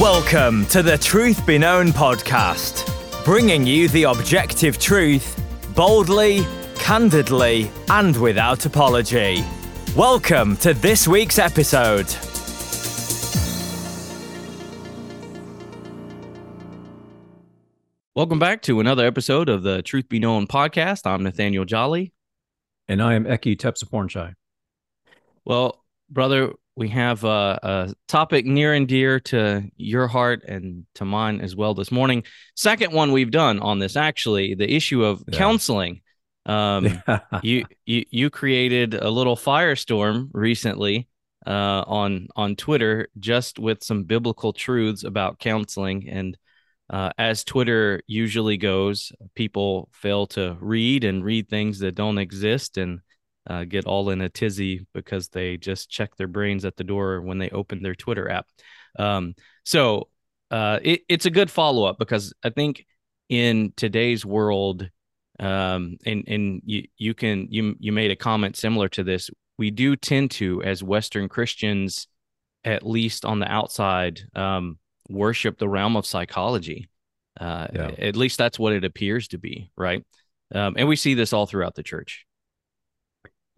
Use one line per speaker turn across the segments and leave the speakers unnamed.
Welcome to the Truth Be Known podcast, bringing you the objective truth boldly, candidly, and without apology. Welcome to this week's episode.
Welcome back to another episode of the Truth Be Known podcast. I'm Nathaniel Jolly.
And I am Eki Tepsapornchai.
Well, brother, we have a, a, topic near and dear to your heart and to mine as well this morning. Second one we've done on this, actually, the issue of yeah. counseling. Um, you, you you created a little firestorm recently uh, on on Twitter just with some biblical truths about counseling, and uh, as Twitter usually goes, people fail to read and read things that don't exist, and uh, get all in a tizzy because they just check their brains at the door when they open their Twitter app. Um, so uh, it, it's a good follow up because I think in today's world, um, and and you you can you you made a comment similar to this. We do tend to, as Western Christians, at least on the outside, um, worship the realm of psychology. Uh, yeah. At least that's what it appears to be, right? Um, and we see this all throughout the church.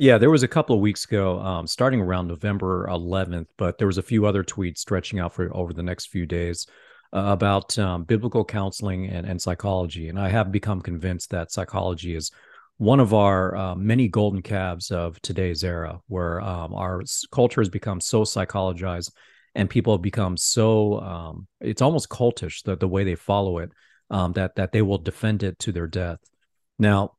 Yeah, there was a couple of weeks ago, um, starting around November 11th, but there was a few other tweets stretching out for over the next few days uh, about um, biblical counseling and, and psychology. And I have become convinced that psychology is one of our uh, many golden calves of today's era, where um, our culture has become so psychologized and people have become so um, it's almost cultish the, the way they follow it um, that that they will defend it to their death. Now,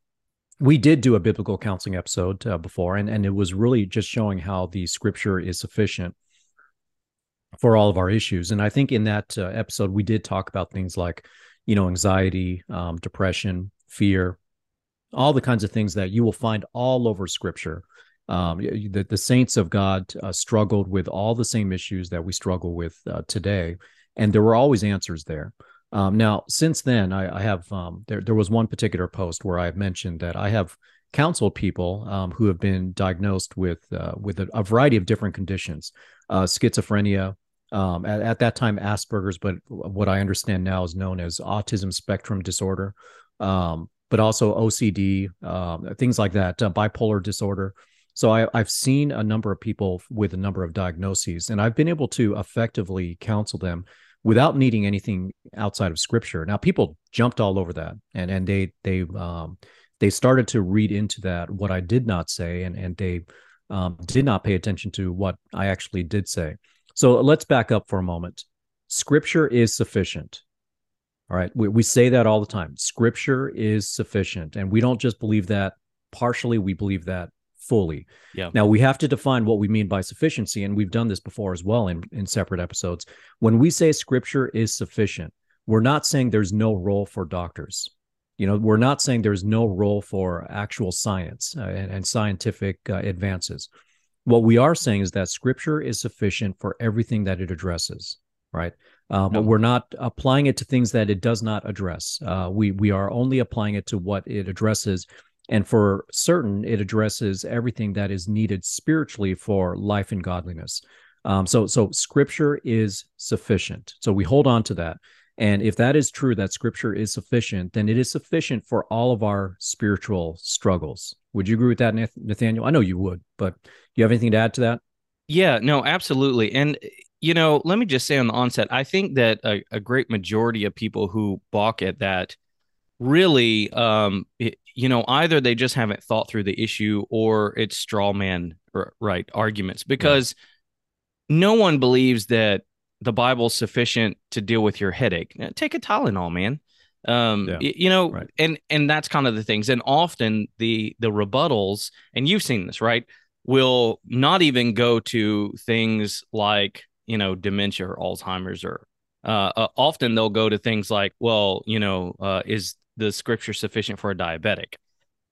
we did do a biblical counseling episode uh, before, and, and it was really just showing how the scripture is sufficient for all of our issues. And I think in that uh, episode, we did talk about things like, you know, anxiety, um, depression, fear, all the kinds of things that you will find all over scripture. Um, the, the saints of God uh, struggled with all the same issues that we struggle with uh, today, and there were always answers there. Um, now, since then, I, I have um, there. There was one particular post where I have mentioned that I have counseled people um, who have been diagnosed with uh, with a, a, variety of different conditions, uh, schizophrenia. Um, at, at, that time, Asperger's, but what I understand now is known as autism spectrum disorder, um, but also OCD, um, things like that, uh, bipolar disorder. So I, have seen a number of people with a number of diagnoses, and I've been able to effectively counsel them without needing anything outside of scripture. Now people jumped all over that and and they they um they started to read into that what I did not say and and they um, did not pay attention to what I actually did say. So let's back up for a moment. Scripture is sufficient. All right. We, we say that all the time. Scripture is sufficient. And we don't just believe that partially, we believe that fully. Yeah. Now we have to define what we mean by sufficiency, and we've done this before as well in, in separate episodes. When we say scripture is sufficient, we're not saying there's no role for doctors. You know, we're not saying there's no role for actual science uh, and, and, scientific uh, advances. What we are saying is that scripture is sufficient for everything that it addresses, right? Uh, but we're not applying it to things that it does not address. Uh, we we are only applying it to what it addresses and for certain, it addresses everything that is needed spiritually for life and godliness. Um, so, so Scripture is sufficient. So we hold on to that. And if that is true, that Scripture is sufficient, then it is sufficient for all of our spiritual struggles. Would you agree with that, Nathaniel? I know you would, but do you have anything to add to that?
Yeah, no, absolutely. And you know, let me just say on the onset, I think that a, a great majority of people who balk at that really um, it, you know, either they just haven't thought through the issue or it's straw man right arguments because yeah. no one believes that the Bible's sufficient to deal with your headache. Take a Tylenol, man. Um, yeah. you know, right. and and that's kind of the things. And often the the rebuttals, and you've seen this, right? Will not even go to things like you know dementia or Alzheimer's or uh, uh, often they'll go to things like, well, you know, uh, is the scripture sufficient for a diabetic,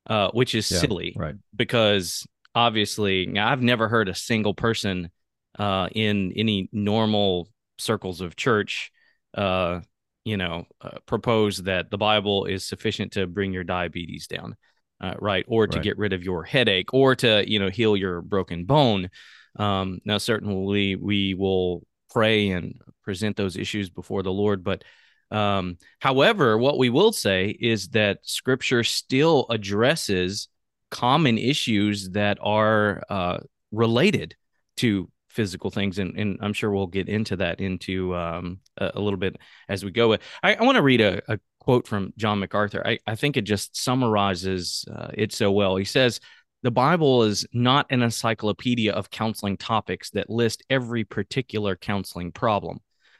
uh, which is yeah, silly,
right?
Because obviously, I've never heard a single person uh, in any normal circles of church, uh, you know, uh, propose that the Bible is sufficient to bring your diabetes down, uh, right? Or to right. get rid of your headache, or to you know heal your broken bone. Um, now, certainly, we will pray and present those issues before the Lord. But um, however, what we will say is that Scripture still addresses common issues that are uh, related to physical things and, and i'm sure we'll get into that into um, a, a, little bit as we go. I, I want to read a, a, quote from john macarthur. I, I think it just summarizes uh, it so well. He says the bible is not an encyclopedia of counseling topics that list every particular counseling problem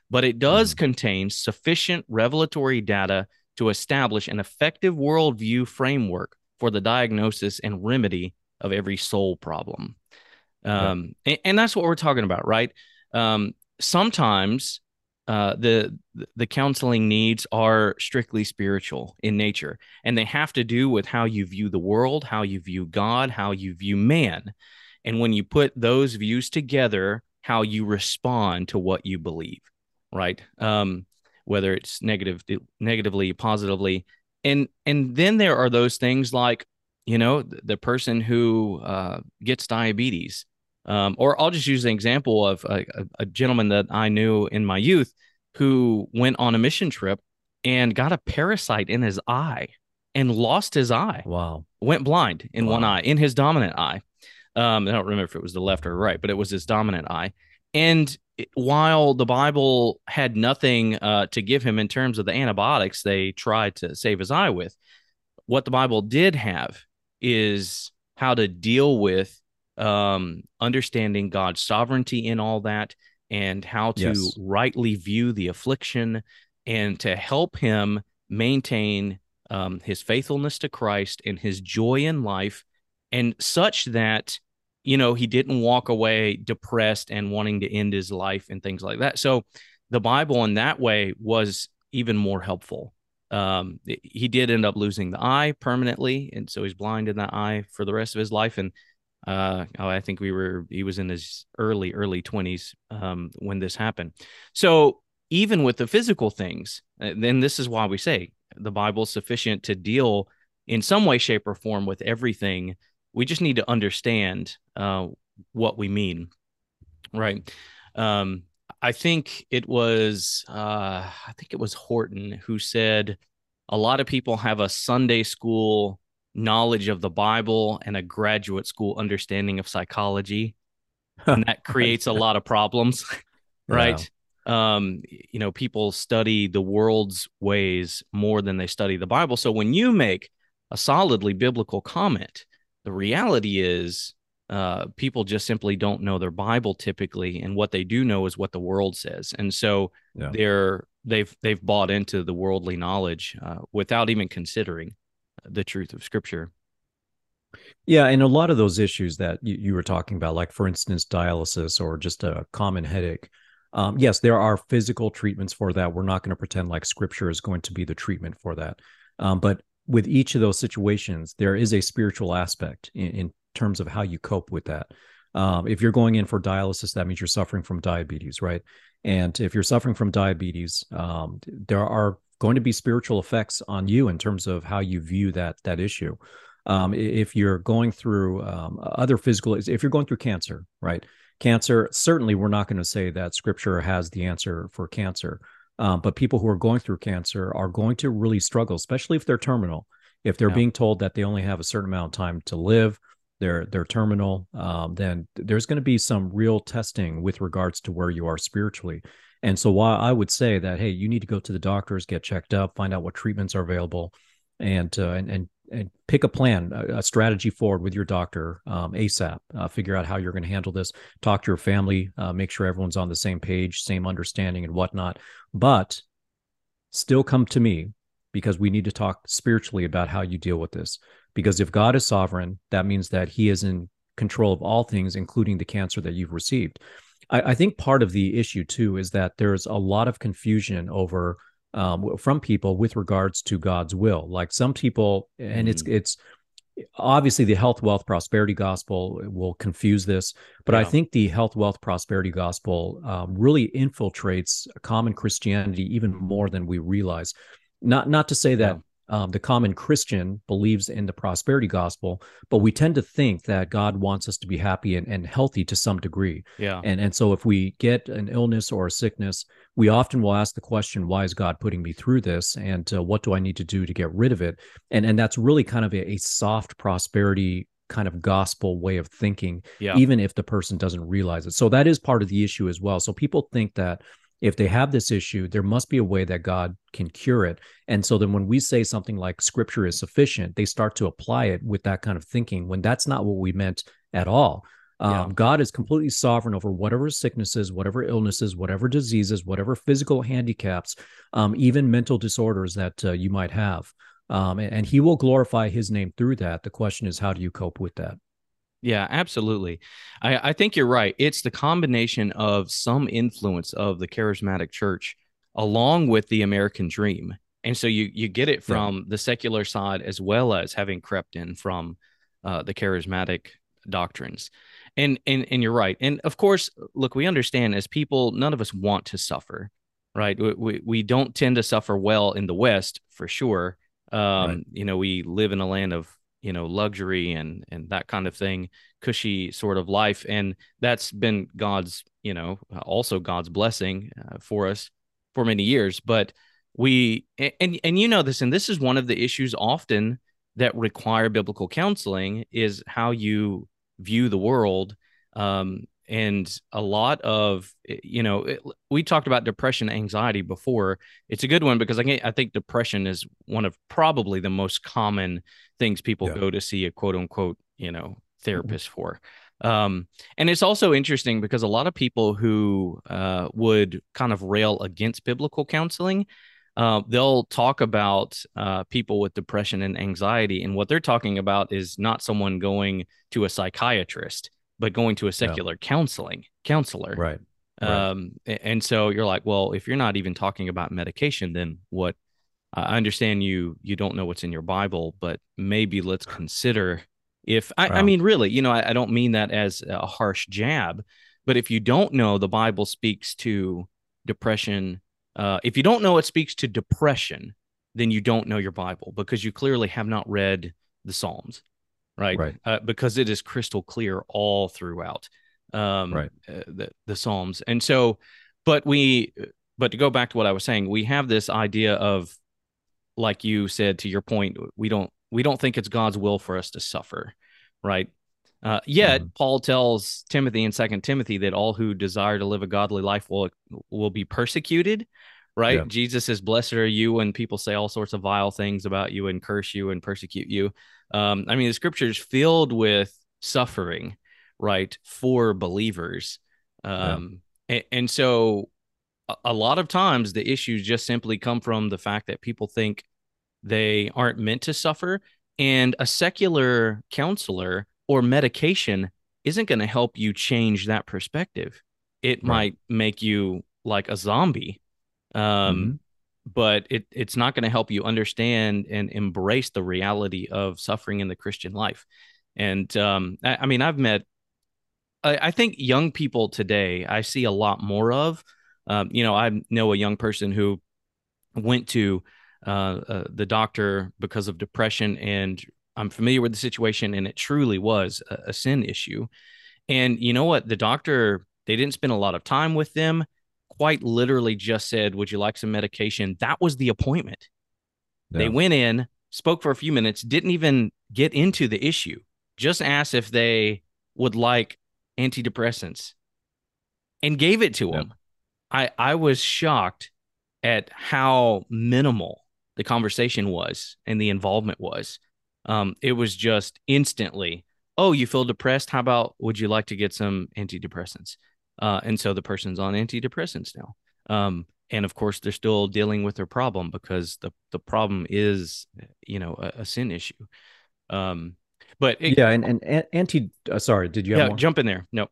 but it does mm-hmm. contain sufficient revelatory data to establish an effective worldview framework for the diagnosis and remedy of every soul problem. Um, yeah. and, and, that's what we're talking about, right? Um, sometimes uh, the the counseling needs are strictly spiritual in nature, and they have to do with how you view the world, how you view God, how you view man, and when you put those views together, how you respond to what you believe, right? Um, whether it's negative, negatively, positively, and and then there are those things like you know the, the person who uh, gets diabetes. Um, or i'll just use an example of a, a, gentleman that i knew in my youth who went on a mission trip and got a parasite in his eye and lost his eye.
Wow.
Went blind in wow. one eye in his dominant eye. Um, i don't remember if it was the left or right but it was his dominant eye and while the Bible had nothing uh, to give him in terms of the antibiotics they tried to save his eye with, what the Bible did have is how to deal with um, understanding God's sovereignty in all that and how to yes. rightly view the affliction and to help him maintain um, his faithfulness to Christ and his joy in life, and such that you know, he didn't walk away depressed and wanting to end his life and things like that. So the Bible in that way was even more helpful. Um, he did end up losing the eye permanently, and so he's blind in that eye for the rest of his life. And uh, oh, I think we were he was in his early early twenties um, when this happened. So even with the physical things, uh, then this is why we say the Bible is sufficient to deal in some way, shape, or form with everything we just need to understand uh, what we mean, right? Um, I think it was uh, I think it was Horton who said a lot of people have a Sunday school knowledge of the Bible and a graduate school understanding of psychology, and that creates a lot of problems, right? Um, you know, people study the world's ways more than they study the Bible. So when you make a solidly biblical comment, the reality is uh, people just simply don't know their Bible typically, and what they do know is what the world says, and so yeah. they're they've they've bought into the worldly knowledge uh, without even considering the truth of Scripture.
Yeah, and a lot of those issues that you, you were talking about, like for instance, dialysis or just a common headache. Um, yes, there are physical treatments for that. We're not going to pretend like Scripture is going to be the treatment for that. Um, but with each of those situations, there is a spiritual aspect in, in terms of how you cope with that. Um, if you're going in for dialysis, that means you're suffering from diabetes, right? And if you're suffering from diabetes, um, there are going to be spiritual effects on you in terms of how you view that that issue. Um, if you're going through um, other physical, if you're going through cancer, right? Cancer, certainly, we're not going to say that Scripture has the answer for cancer. Um, but people who are going through cancer are going to really struggle, especially if they're terminal. If they're yeah. being told that they only have a certain amount of time to live, they're they're terminal, um, then there's going to be some real testing with regards to where you are spiritually. And so, while I would say that, hey, you need to go to the doctors, get checked up, find out what treatments are available, and uh, and and and pick a plan, a, a strategy forward with your doctor um, ASAP. Uh, figure out how you're going to handle this. Talk to your family. Uh, make sure everyone's on the same page, same understanding, and whatnot. But still come to me because we need to talk spiritually about how you deal with this. Because if God is sovereign, that means that He is in control of all things, including the cancer that you've received. I, I think part of the issue too is that there's a lot of confusion over um, from people with regards to God's will. Like some people, and mm. it's it's obviously the health, wealth, prosperity gospel will confuse this, but yeah. I think the health, wealth, prosperity gospel um, really infiltrates common Christianity even more than we realize. Not not to say that um, the common Christian believes in the prosperity gospel, but we tend to think that God wants us to be happy and, and healthy to some degree.
Yeah.
And and so if we get an illness or a sickness, we often will ask the question, "Why is God putting me through this? And uh, what do I need to do to get rid of it?" And and that's really kind of a, a soft prosperity kind of gospel way of thinking,
Yeah.
even if the person doesn't realize it. So that is part of the issue as well. So people think that if they have this issue, there must be a way that God can cure it. And so then when we say something like scripture is sufficient, they start to apply it with that kind of thinking when that's not what we meant at all. Um,
Yeah.
God is completely sovereign over whatever sicknesses, whatever illnesses, whatever diseases, whatever physical handicaps, um, even mental disorders that uh, you might have. Um, and, and he will glorify his name through that. The question is, how do you cope with that?
Yeah, absolutely. I, I think you're right. It's the combination of some influence of the charismatic church along with the American dream. And so you you get it
Yeah.
from the secular side as well as having crept in from uh, the charismatic doctrines. And and and you're right. And of course, look, we understand as people, none of us want to suffer, right? We we, we don't tend to suffer well in the West for sure. Um,
Right.
you know, we live in a land of you know luxury and and that kind of thing cushy sort of life and that's been god's you know also god's blessing uh, for us for many years but we and and you know this and this is one of the issues often that require biblical counseling is how you view the world um and a lot of you know it, we talked about depression anxiety before. It's a good one because I, think- I think depression is one of probably the most common things people
Yeah.
go to see a quote unquote you know therapist for. Um and it's also interesting because a lot of people who uh would kind of rail against biblical counseling uh, they'll talk about uh, people with depression and anxiety and what they're talking about is not someone going to a psychiatrist but going to a secular counseling counselor.
Right.
Um, and so you're like, well, if you're not even talking about medication, then what? I understand you you don't know what's in your Bible, but maybe let's consider if I, I mean, really, you know, I, I don't mean that as a harsh jab, but if you don't know the Bible speaks to depression, uh, if you don't know it speaks to depression, then you don't know your Bible because you clearly have not read the Psalms, right?
Right.
Uh, because it is crystal clear all throughout um,
Right.
uh, the the Psalms, and so, but we, but to go back to what I was saying, we have this idea of, like you said, to your point, we don't we don't think it's God's will for us to suffer, right? Uh, yet
Mhm.
Paul tells Timothy in Second Timothy that all who desire to live a godly life will will be persecuted, right?
Yeah.
Jesus says, "Blessed are you when people say all sorts of vile things about you and curse you and persecute you." Um, I mean, the scripture is filled with suffering, right, for believers, um, a- and, so a, a lot of times the issues just simply come from the fact that people think they aren't meant to suffer, and a secular counselor or medication isn't going to help you change that perspective. It
Right.
might make you like a zombie. Um,
Mhm.
But it it's not going to help you understand and embrace the reality of suffering in the Christian life. And um, I, I mean, I've met, I, I think young people today, I see a lot more of. Um, you know, I know a young person who went to uh, uh, the doctor because of depression, and I'm familiar with the situation, and it truly was a, a sin issue. And you know what? The doctor, they didn't spend a lot of time with them quite literally just said, Would you like some medication? That was the appointment. They went in, spoke for a few minutes, didn't even get into the issue, just asked if they would like antidepressants and gave it to
Yeah.
them. I, I was shocked at how minimal the conversation was and the involvement was. Um, it was just instantly, oh, you feel depressed? How about would you like to get some antidepressants? Uh, and so the person's on antidepressants now. Um, and of course, they're still dealing with their problem because the, the problem is, you know, a, a sin issue. Um, but it,
yeah, and and an- anti. Uh, sorry, did you have
yeah, jump in there. No,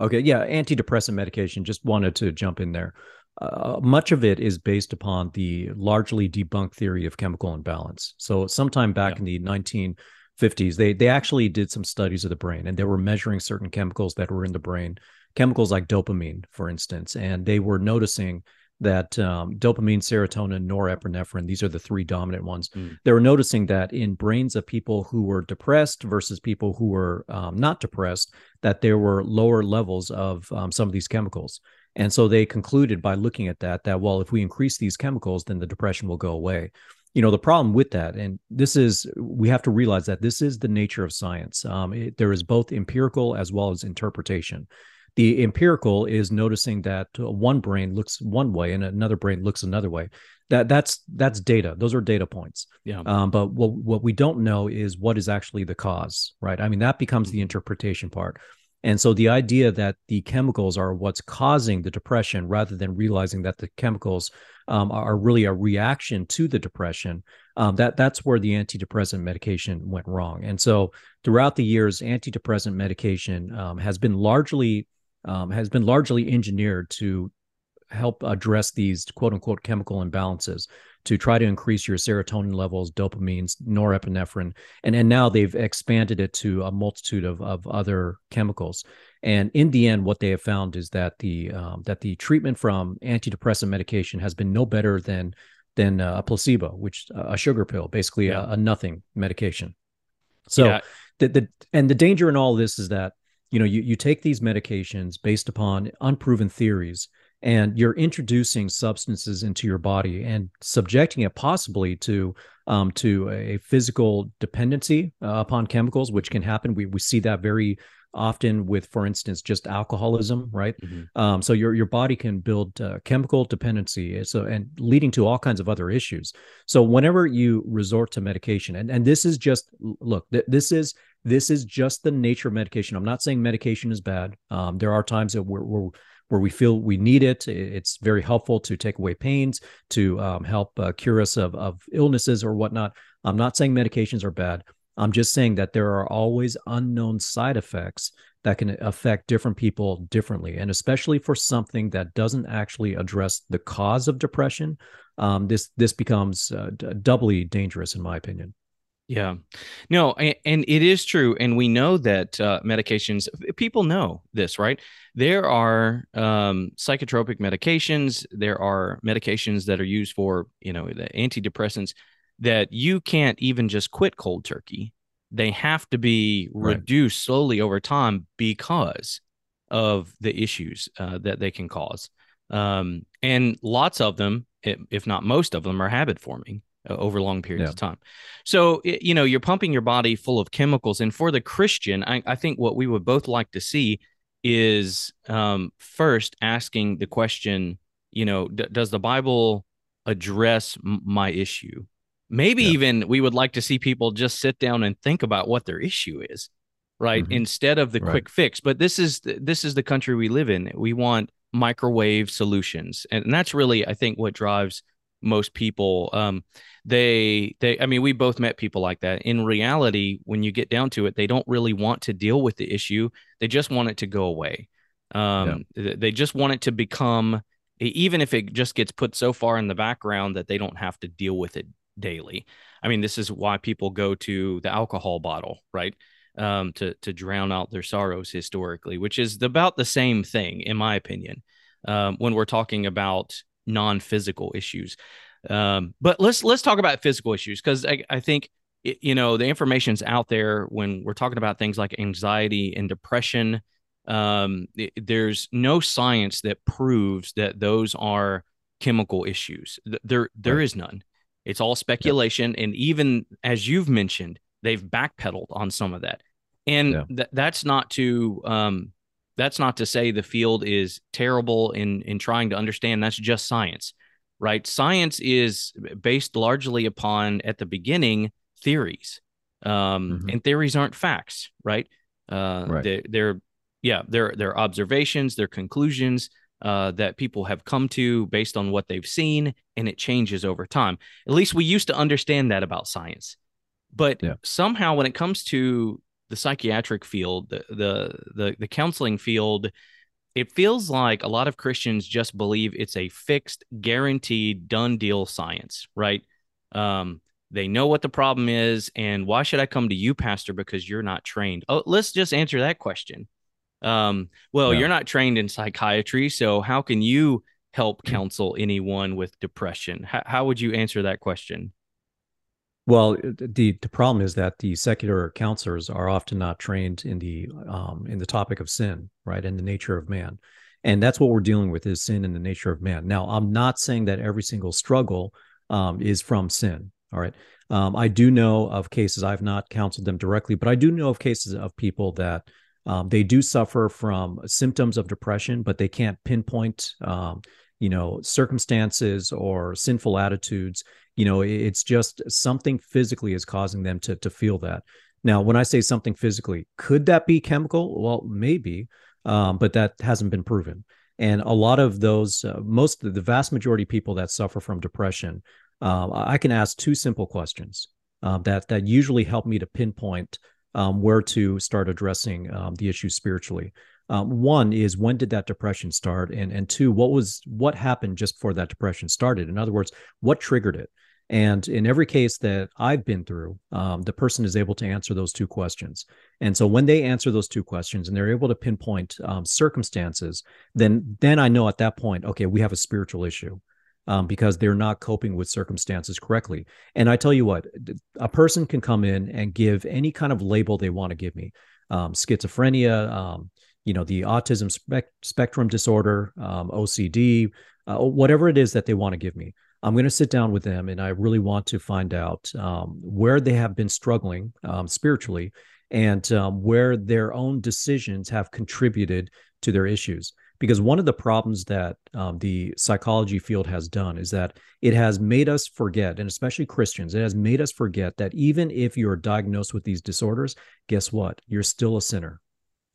Okay, yeah, antidepressant medication. Just wanted to jump in there. Uh, much of it is based upon the largely debunked theory of chemical imbalance. So, sometime back
Yeah.
in the 1950s, they they actually did some studies of the brain, and they were measuring certain chemicals that were in the brain, chemicals like dopamine, for instance, and they were noticing that um, dopamine, serotonin, norepinephrine, these are the three dominant ones. Mm. They were noticing that in brains of people who were depressed versus people who were um, not depressed, that there were lower levels of um, some of these chemicals. And so they concluded by looking at that, that, well, if we increase these chemicals, then the depression will go away. You know, the problem with that, and this is, we have to realize that this is the nature of science. Um, it, there is both empirical as well as interpretation the empirical is noticing that one brain looks one way and another brain looks another way. That that's that's data. Those are data points.
Yeah.
Um, but what what we don't know is what is actually the cause right? I mean that becomes the interpretation part. And so the idea that the chemicals are what's causing the depression rather than realizing that the chemicals um, are really a reaction to the depression um, that that's where the antidepressant medication went wrong. And so throughout the years antidepressant medication um, has been largely um, has been largely engineered to help address these quote unquote chemical imbalances to try to increase your serotonin levels, dopamines, norepinephrine, and and now they've expanded it to a multitude of of other chemicals. And in the end, what they have found is that the um, that the treatment from antidepressant medication has been no better than than a placebo, which a sugar pill, basically yeah. a, a, nothing medication. So yeah. the the and the danger in all this is that you know you, you take these medications based upon unproven theories and you're introducing substances into your body and subjecting it possibly to um, to a physical dependency uh, upon chemicals, which can happen. We we see that very often with, for instance, just alcoholism, right? Mm-hmm. Um, so your your body can build uh, chemical dependency, so and leading to all kinds of other issues. So whenever you resort to medication, and and this is just look, th- this is this is just the nature of medication. I'm not saying medication is bad. Um, there are times that we're, we're where we feel we need it. It's very helpful to take away pains, to um, help uh, cure us of, of illnesses or whatnot. I'm not saying medications are bad. I'm just saying that there are always unknown side effects that can affect different people differently. And especially for something that doesn't actually address the cause of depression, um, this this becomes uh, doubly dangerous, in my opinion.
Yeah, no, and, and, it is true, and we know that uh, medications. People know this, right? There are um, psychotropic medications. There are medications that are used for, you know, the antidepressants that you can't even just quit cold turkey. They have to be right. reduced slowly over time because of the issues uh, that they can cause. Um, and lots of them, if not most of them, are habit forming. Uh, over long periods yeah. of time. So, you know, you're pumping your body full of chemicals. And for the Christian, I, I think what we would both like to see is um, first asking the question, you know, d- does the Bible address m- my issue? Maybe yeah. even we would like to see people just sit down and think about what their issue is, right? Mm-hmm. Instead of the right. quick fix. But this is this is the country we live in. We want microwave solutions, and that's really, I think, what drives most people um, they they i mean we both met people like that. In reality when you get down to it they don't really want to deal with the issue. They just want it to go away. Um, yeah. they just want it to become even if it just gets put so far in the background that they don't have to deal with it daily. I mean this is why people go to the alcohol bottle right? Um, to to drown out their sorrows historically which is about the same thing in my opinion. Um, when we're talking about non-physical issues. Um, but let's let's talk about physical issues because I, I think it, you know the information's out there when we're talking about things like anxiety and depression. Um, there's no science that proves that those are chemical issues. There there is none. It's all speculation, and even as you've mentioned, they've backpedaled on some of that. And yeah. th- that's not to um, that's not to say the field is terrible in in trying to understand that's just science right science is based largely upon at the beginning theories um, mm-hmm. and theories aren't facts right uh right. They're, they're yeah they're they're observations they're conclusions uh, that people have come to based on what they've seen and it changes over time at least we used to understand that about science but yeah. somehow when it comes to the psychiatric field, the, the the the counseling field, it feels like a lot of Christians just believe it's a fixed, guaranteed, done deal science, right? Um, they know what the problem is, and why should I come to you, Pastor, because you're not trained? Oh, let's just answer that question. Um, well, yeah. you're not trained in psychiatry, so how can you help counsel anyone with depression? How, how would you answer that question?
Well, the the problem is that the secular counselors are often not trained in the um, in the topic of sin, right, and the nature of man, and that's what we're dealing with is sin and the nature of man. Now, I'm not saying that every single struggle um, is from sin. All right, um, I do know of cases. I've not counseled them directly, but I do know of cases of people that um, they do suffer from symptoms of depression, but they can't pinpoint, um, you know, circumstances or sinful attitudes. You know, it's just something physically is causing them to to feel that. Now, when I say something physically, could that be chemical? Well, maybe, um, but that hasn't been proven. And a lot of those, uh, most of the vast majority of people that suffer from depression, uh, I can ask two simple questions uh, that that usually help me to pinpoint um, where to start addressing um, the issue spiritually. Um, one is when did that depression start, and and two, what was what happened just before that depression started? In other words, what triggered it? And in every case that I've been through, um, the person is able to answer those two questions. And so when they answer those two questions and they're able to pinpoint um, circumstances, then then I know at that point, okay, we have a spiritual issue um, because they're not coping with circumstances correctly. And I tell you what, a person can come in and give any kind of label they want to give me um, schizophrenia, um, you know, the autism spe- spectrum disorder, um, OCD, uh, whatever it is that they want to give me. I'm going to sit down with them and I really want to find out um, where they have been struggling um, spiritually and where their own decisions have contributed to their issues. Because one of the problems that um, the psychology field has done is that it has made us forget and especially christians it has made us forget that even if you're diagnosed with these disorders guess what? You're still a sinner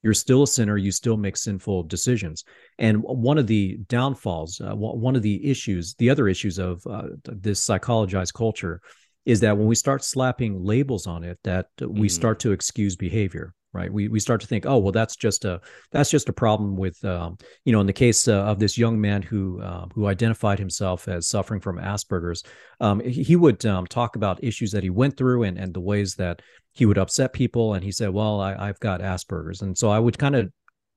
you're still a sinner you still make sinful decisions and one of the downfalls uh, one of the issues the other issues of uh, this psychologized culture is that when we start slapping labels on it that we mm. start to excuse behavior right we we start to think oh well that's just a that's just a problem with um, you know in the case uh, of this young man who uh, who identified himself as suffering from asperger's um, he would um, talk about issues that he went through and and the ways that he would upset people and he said well I, i've got asperger's and so i would kind of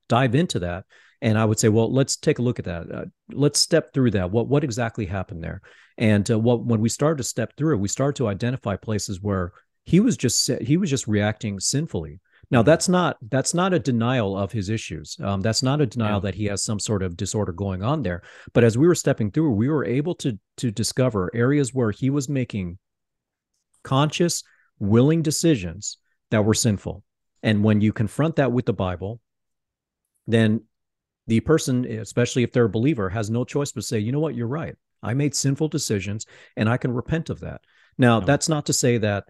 dive into that and i would say well let's take a look at that uh, let's step through that what what exactly happened there and uh, what when we started to step through we started to identify places where he was just he was just reacting sinfully now that's not that's not a denial of his issues. Um, that's not a denial yeah. that he has some sort of disorder going on there. But as we were stepping through, we were able to to discover areas where he was making conscious, willing decisions that were sinful. And when you confront that with the Bible, then the person, especially if they're a believer, has no choice but say, you know what, you're right. I made sinful decisions and I can repent of that. Now, no. that's not to say that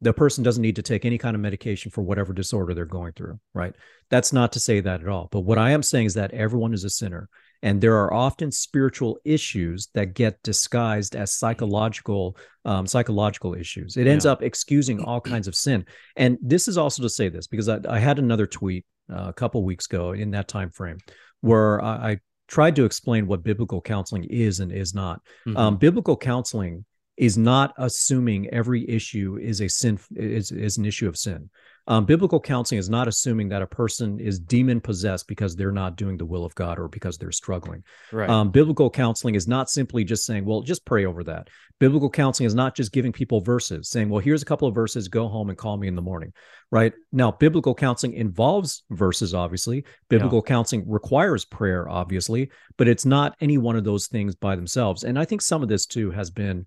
the person doesn't need to take any kind of medication for whatever disorder they're going through, right? That's not to say that at all. But what I am saying is that everyone is a sinner. And there are often spiritual issues that get disguised as psychological um, psychological issues. It ends yeah. up excusing all kinds of sin. And this is also to say this because I, I had another tweet uh, a couple weeks ago in that time frame where I, I, tried to explain what biblical counseling is and is not. Mm-hmm. Um, biblical counseling is not assuming every issue is a sin is, is an issue of sin. Um, biblical counseling is not assuming that a person is demon possessed because they're not doing the will of God or because they're struggling. Right. Um, biblical counseling is not simply just saying, well, just pray over that. Biblical counseling is not just giving people verses, saying, well, here's a couple of verses, go home and call me in the morning. Right. Now, biblical counseling involves verses, obviously. Biblical yeah. counseling requires prayer, obviously, but it's not any one of those things by themselves. And I think some of this too has been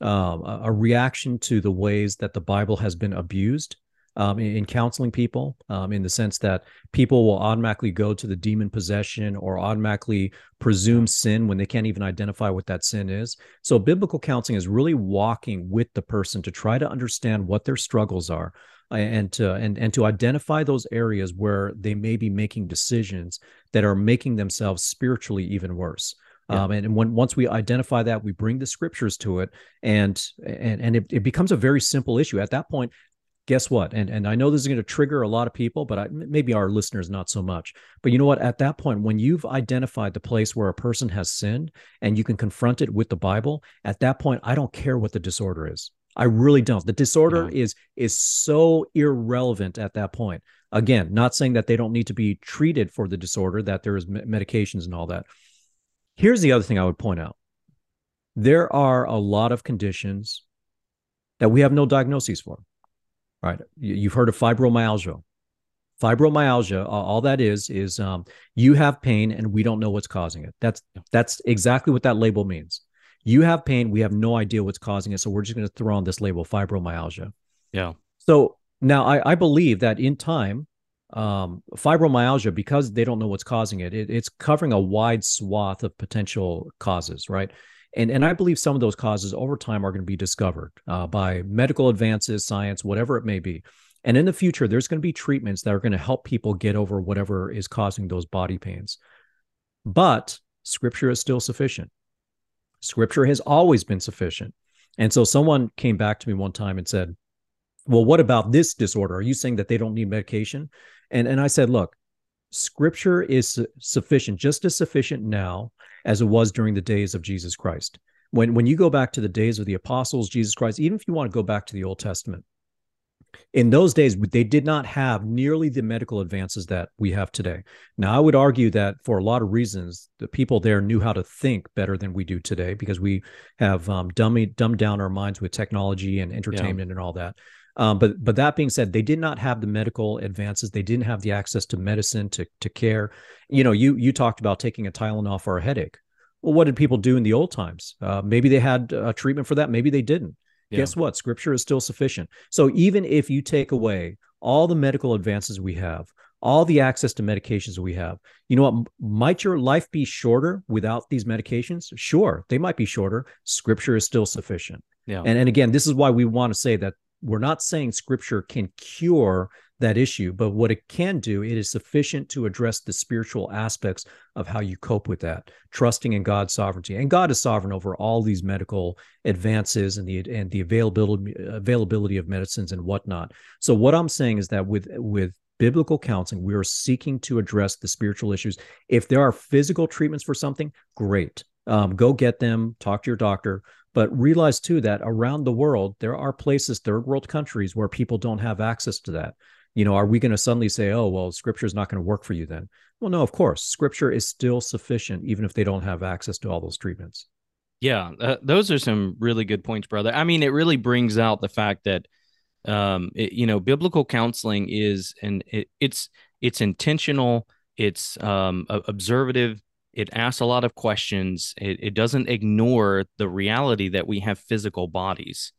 um, a, reaction to the ways that the Bible has been abused um, in, in, counseling people, um, in the sense that people will automatically go to the demon possession or automatically presume sin when they can't even identify what that sin is. So, biblical counseling is really walking with the person to try to understand what their struggles are. And to and and to identify those areas where they may be making decisions that are making themselves spiritually even worse. Yeah. Um, and, and when once we identify that, we bring the scriptures to it, and and and it, it becomes a very simple issue. At that point, guess what? And and I know this is going to trigger a lot of people, but I, maybe our listeners not so much. But you know what? At that point, when you've identified the place where a person has sinned, and you can confront it with the Bible, at that point, I don't care what the disorder is. I really don't. The disorder yeah. is is so irrelevant at that point. Again, not saying that they don't need to be treated for the disorder, that there is medications and all that. Here's the other thing I would point out there are a lot of conditions that we have no diagnoses for. Right? You've heard of fibromyalgia. Fibromyalgia, all that is, is um, you have pain and we don't know what's causing it. That's that's exactly what that label means. You have pain, we have no idea what's causing it, so we're just going to throw on this label fibromyalgia.
Yeah.
So now I, I believe that in time, um, fibromyalgia, because they don't know what's causing it, it, it's covering a wide swath of potential causes, right? And, and I believe some of those causes over time are going to be discovered uh, by medical advances, science, whatever it may be. And in the future, there's going to be treatments that are going to help people get over whatever is causing those body pains. But scripture is still sufficient. Scripture has always been sufficient. And so someone came back to me one time and said, Well, what about this disorder? Are you saying that they don't need medication? And, and I said, Look, scripture is sufficient, just as sufficient now as it was during the days of Jesus Christ. When, when you go back to the days of the apostles, Jesus Christ, even if you want to go back to the Old Testament, in those days they did not have nearly the medical advances that we have today now i would argue that for a lot of reasons the people there knew how to think better than we do today because we have um, dummy, dumbed down our minds with technology and entertainment yeah. and all that um, but but that being said, they did not have the medical advances. They didn't have the access to medicine to to care. You know, you you talked about taking a Tylenol for a headache. Well, what did people do in the old times? Uh, maybe they had a treatment for that. Maybe they didn't. Yeah. Guess what? Scripture is still sufficient. So even if you take away all the medical advances we have, all the access to medications we have. You know what? Might your life be shorter without these medications? Sure, they might be shorter. Scripture is still sufficient. Yeah. And, and again, this is why we want to say that we're not saying scripture can cure that issue, but what it can do, it is sufficient to address the spiritual aspects of how you cope with that, trusting in God's sovereignty. And God is sovereign over all these medical advances and the and the availability availability of medicines and whatnot. So what I'm saying is that with with biblical counseling, we are seeking to address the spiritual issues. If there are physical treatments for something, great. Um, go get them, talk to your doctor. But realize too that around the world, there are places, third world countries, where people don't have access to that. You know, are we going to suddenly say, oh, well, scripture is not going to work for you then? Well, no, of course. Scripture is still sufficient, even if they don't have access to all those treatments.
Yeah, uh, those are some really good points, brother. I mean, it really brings out the fact that, um, it, you know, biblical counseling is and it, it's it's intentional, it's um, observative, it asks a lot of questions it, it doesn't ignore the reality that we have physical bodies.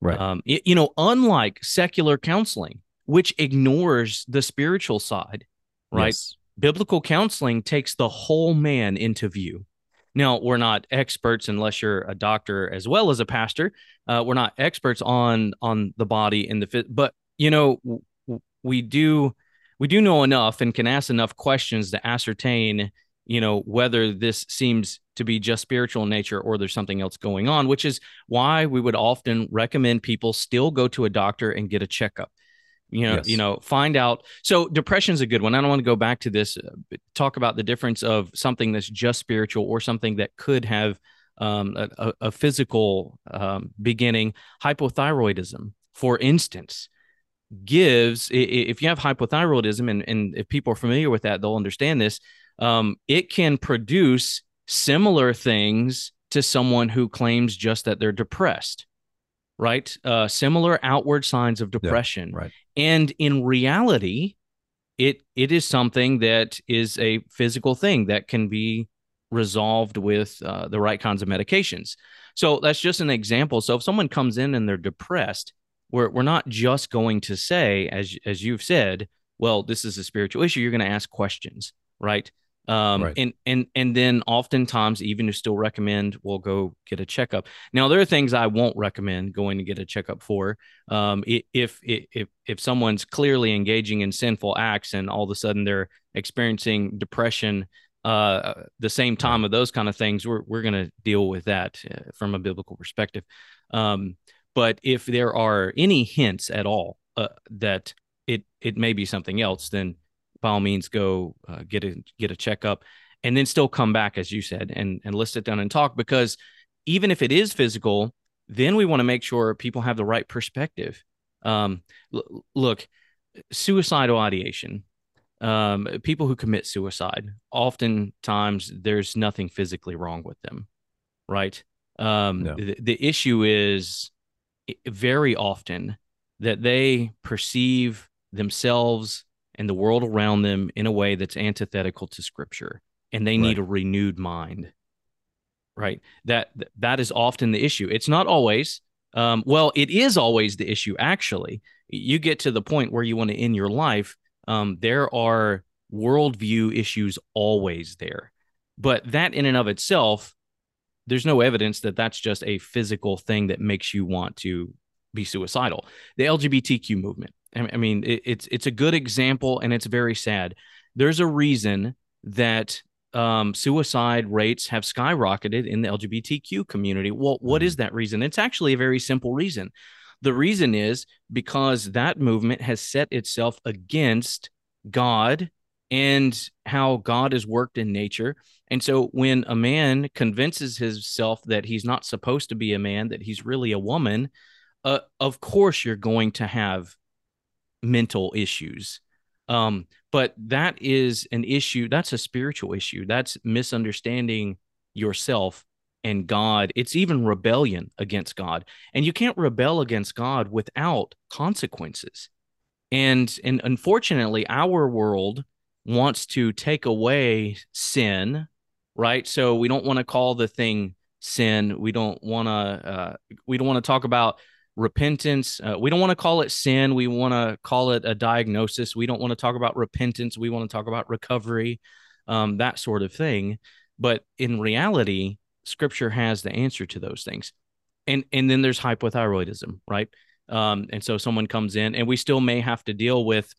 Right. Um,
it, you know unlike secular counseling which ignores the spiritual side right? Yes. biblical counseling takes the whole man into view. Now we're not experts unless you're a doctor as well as a pastor uh, we're not experts on on the body and the fit but you know we do we do know enough and can ask enough questions to ascertain you know whether this seems to be just spiritual in nature or there's something else going on which is why we would often recommend people still go to a doctor and get a checkup. You know yes. you know find out. So depression is a good one. I don't want to go back to this uh, talk about the difference of something that's just spiritual or something that could have um, a, a, physical um, beginning. Hypothyroidism for instance gives if you have hypothyroidism and, and if people are familiar with that they'll understand this um, it can produce similar things to someone who claims just that they're depressed right? Uh, similar outward signs of depression.
yeah, right.
And in reality it it is something that is a physical thing that can be resolved with uh, the right kinds of medications. So that's just an example. So if someone comes in and they're depressed we're, we're not just going to say as as you've said well this is a spiritual issue you're going to ask questions right um, right. and and and then oftentimes even to still recommend we'll go get a checkup now there are things i won't recommend going to get a checkup for um, if if if someone's clearly engaging in sinful acts and all of a sudden they're experiencing depression uh, the same time right. of those kind of things we're, we're going to deal with that uh, from a biblical perspective um, but if there are any hints at all uh, that it it may be something else then by all means go uh, get a get a checkup and then still come back as you said and and let's sit down and talk because even if it is physical then we want to make sure people have the right perspective um, l- look suicidal ideation um, people who commit suicide, oftentimes there's nothing physically wrong with them, right? Um,
No.
the, the issue is very often that they perceive themselves and the world around them in a way that's antithetical to scripture and they need
Right.
a renewed mind. Right? That that is often the issue. It's not always um, well it is always the issue actually. You get to the point where you want to end your life um, there are worldview issues always there. But that in and of itself there's no evidence that that's just a physical thing that makes you want to be suicidal. The lgbtq movement i mean it, it's it's a good example and it's very sad there's a reason that um, suicide rates have skyrocketed in the LGBTQ community. Well, what is that reason? It's actually a very simple reason. The reason is because that movement has set itself against God and how God has worked in nature. And so when a man convinces himself that he's not supposed to be a man, that he's really a woman, uh, of course you're going to have mental issues. Um, but that is an issue. That's a spiritual issue. That's misunderstanding yourself and God. It's even rebellion against God. And you can't rebel against God without consequences. And and unfortunately, our world wants to take away sin, right? So we don't want to call the thing sin. We don't want to uh, we don't want to talk about repentance. Uh, we don't want to call it sin. We want to call it a diagnosis. We don't want to talk about repentance. We want to talk about recovery, um, that sort of thing. But in reality, Scripture has the answer to those things. And and then there's hypothyroidism, right? Um, and so someone comes in, and we still may have to deal with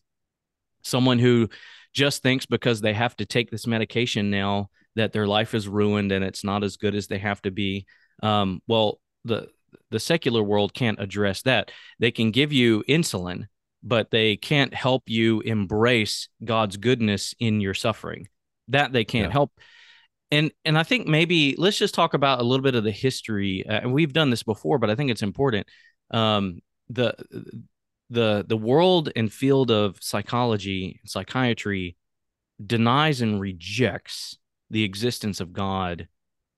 someone who just thinks because they have to take this medication now that their life is ruined and it's not as good as they have to be. Um, well, the the secular world can't address that. They can give you insulin, but they can't help you embrace God's goodness in your suffering. That they can't
Yeah.
help. And and I think maybe let's just talk about a little bit of the history. Uh, and we've done this before, but I think it's important. Um, the the the world and field of psychology, psychiatry denies and rejects the existence of God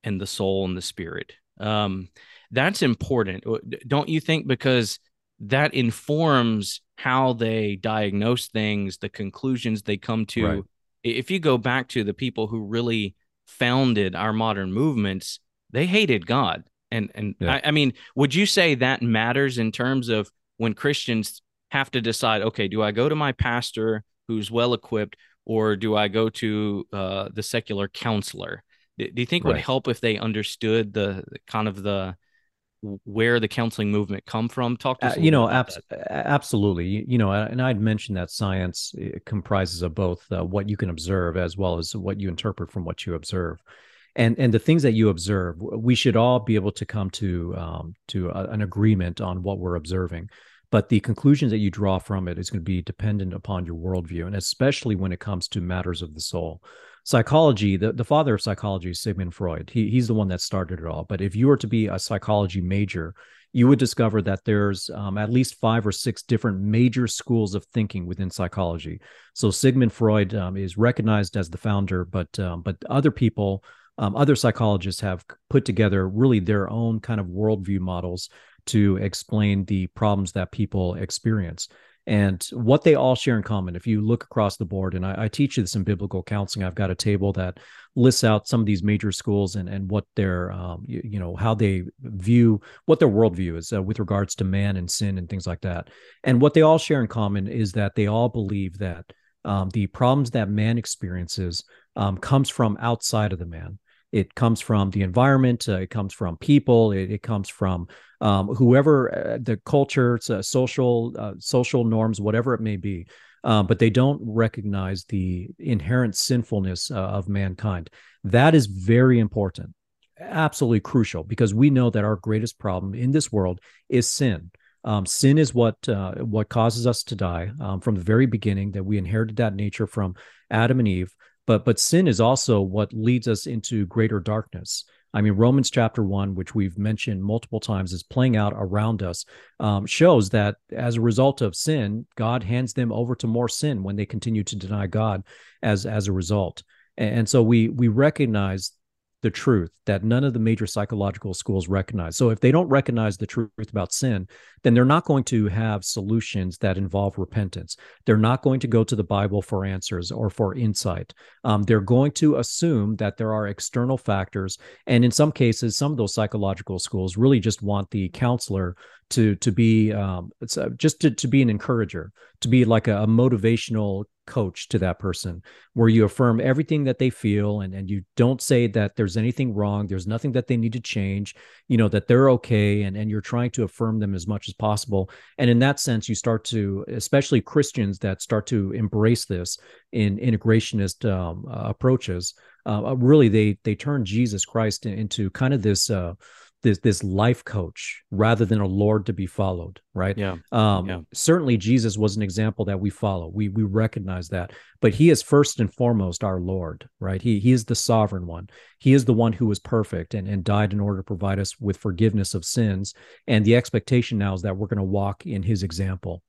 and the soul and the spirit. Um, that's important, don't you think? Because that informs how they diagnose things, the conclusions they come to.
Right.
If you go back to the people who really founded our modern movements, they hated God. And and
Yeah.
I, I mean, would you say that matters in terms of when Christians have to decide, okay, do I go to my pastor who's well equipped, or do I go to uh, the secular counselor? Do, you think it would help if they understood the kind of the where the counseling movement come from? Talk to us.
Uh, you know, abs- absolutely. You, you know, and I'd mentioned that science uh, comprises of both uh, what you can observe as well as what you interpret from what you observe, and and the things that you observe. We should all be able to come to um, to a, an agreement on what we're observing, but the conclusions that you draw from it is going to be dependent upon your worldview, and especially when it comes to matters of the soul. Psychology, the, the father of psychology is Sigmund Freud. He, he's the one that started it all. But if you were to be a psychology major, you would discover that there's um, at least five or six different major schools of thinking within psychology. So Sigmund Freud um, is recognized as the founder, but um, but other people, um, other psychologists have put together really their own kind of worldview models to explain the problems that people experience. And what they all share in common, if you look across the board, and I, I teach this in biblical counseling, I've got a table that lists out some of these major schools and and what their um, you, you know how they view what their worldview is uh, with regards to man and sin and things like that. And what they all share in common is that they all believe that um, the problems that man experiences um, comes from outside of the man. It comes from the environment. Uh, it comes from people. It, it comes from um, whoever uh, the culture, uh, social social norms, whatever it may be. Um, but they don't recognize the inherent sinfulness uh, of mankind. That is very important, absolutely crucial, because we know that our greatest problem in this world is sin. Um, sin is what uh, what causes us to die um, from the very beginning. That we inherited that nature from Adam and Eve. But but sin is also what leads us into greater darkness. I mean, Romans chapter one, which we've mentioned multiple times, is playing out around us, um, shows that as a result of sin, God hands them over to more sin when they continue to deny God as as a result. And, and so we we recognize the truth that none of the major psychological schools recognize. So if they don't recognize the truth about sin, then they're not going to have solutions that involve repentance. They're not going to go to the Bible for answers or for insight. Um, they're going to assume that there are external factors, and in some cases, some of those psychological schools really just want the counselor to to be um, it's uh, just to, to be an encourager, to be like a, a motivational coach to that person where you affirm everything that they feel and, and you don't say that there's anything wrong there's nothing that they need to change you know that they're okay and, and you're trying to affirm them as much as possible. And in that sense you start to especially christians that start to embrace this in integrationist um, uh, approaches uh, really they they turn jesus christ into kind of this uh, this this life coach rather than a lord to be followed right?
Yeah.
Um
yeah.
certainly jesus was an example that we follow. We we recognize that. But he is first and foremost our lord right? He he is the sovereign one. He is the one who was perfect and and died in order to provide us with forgiveness of sins. And the expectation now is that we're going to walk in his example.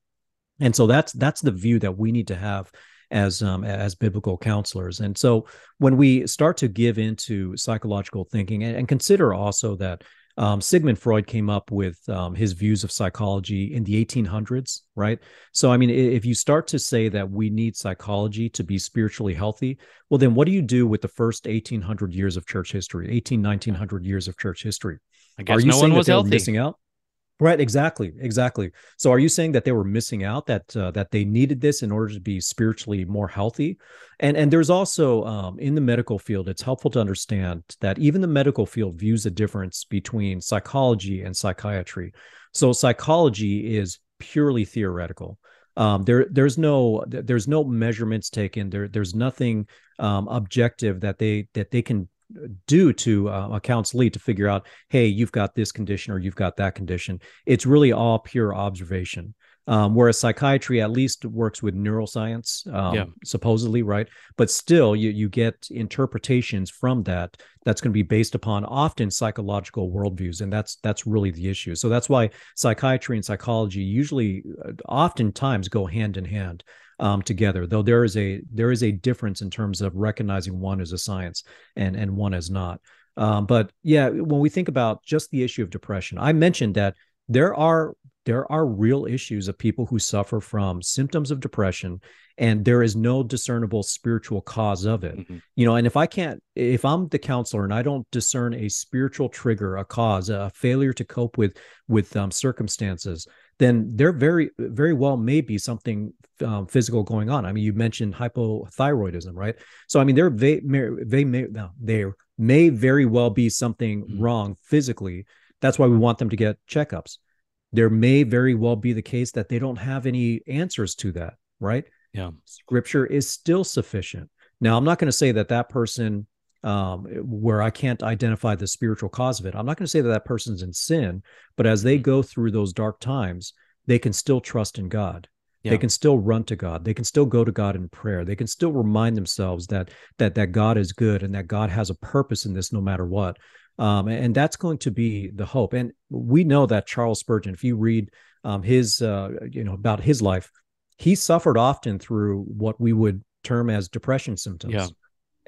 And so that's that's the view that we need to have as um, as biblical counselors. And so when we start to give into psychological thinking and, and consider also that um, Sigmund Freud came up with um, his views of psychology in the 1800s, right? So, I mean, if you start to say that we need psychology to be spiritually healthy, well, then what do you do with the first 1800 years of church history, 18, 1900 years of church history?
I guess
Are you
no
saying
one was
that
healthy.
missing out? Right, exactly, exactly. So, are you saying that they were missing out that uh, that they needed this in order to be spiritually more healthy? And and there's also um, in the medical field, it's helpful to understand that even the medical field views a difference between psychology and psychiatry. So, psychology is purely theoretical. Um, there there's no there's no measurements taken. There there's nothing um, objective that they that they can do to uh, a counselee to figure out, hey, you've got this condition or you've got that condition. It's really all pure observation. Um, whereas psychiatry at least works with neuroscience, um,
Yeah.
supposedly, right? But still, you you get interpretations from that that's going to be based upon often psychological worldviews, and that's that's really the issue. So that's why psychiatry and psychology usually, uh, oftentimes, go hand in hand um, together. Though there is a there is a difference in terms of recognizing one as a science and and one as not. Um, but yeah, when we think about just the issue of depression, I mentioned that there are there are real issues of people who suffer from symptoms of depression and there is no discernible spiritual cause of it
Mhm.
you know and if i can't if i'm the counselor and i don't discern a spiritual trigger a cause a failure to cope with with um, circumstances then there very very well may be something um, physical going on. I mean you mentioned hypothyroidism right? So i mean there may, they may no, there may very well be something
Mhm.
wrong physically. That's why we want them to get checkups. There may very well be the case that they don't have any answers to that right?
Yeah.
scripture is still sufficient. Now i'm not going to say that that person um, where i can't identify the spiritual cause of it i'm not going to say that that person's in sin but as they
Mhm.
go through those dark times they can still trust in god
Yeah.
they can still run to god they can still go to god in prayer they can still remind themselves that that that god is good and that god has a purpose in this no matter what um, and that's going to be the hope. And we know that Charles Spurgeon, if you read um, his, uh, you know, about his life, he suffered often through what we would term as depression symptoms.
Yeah.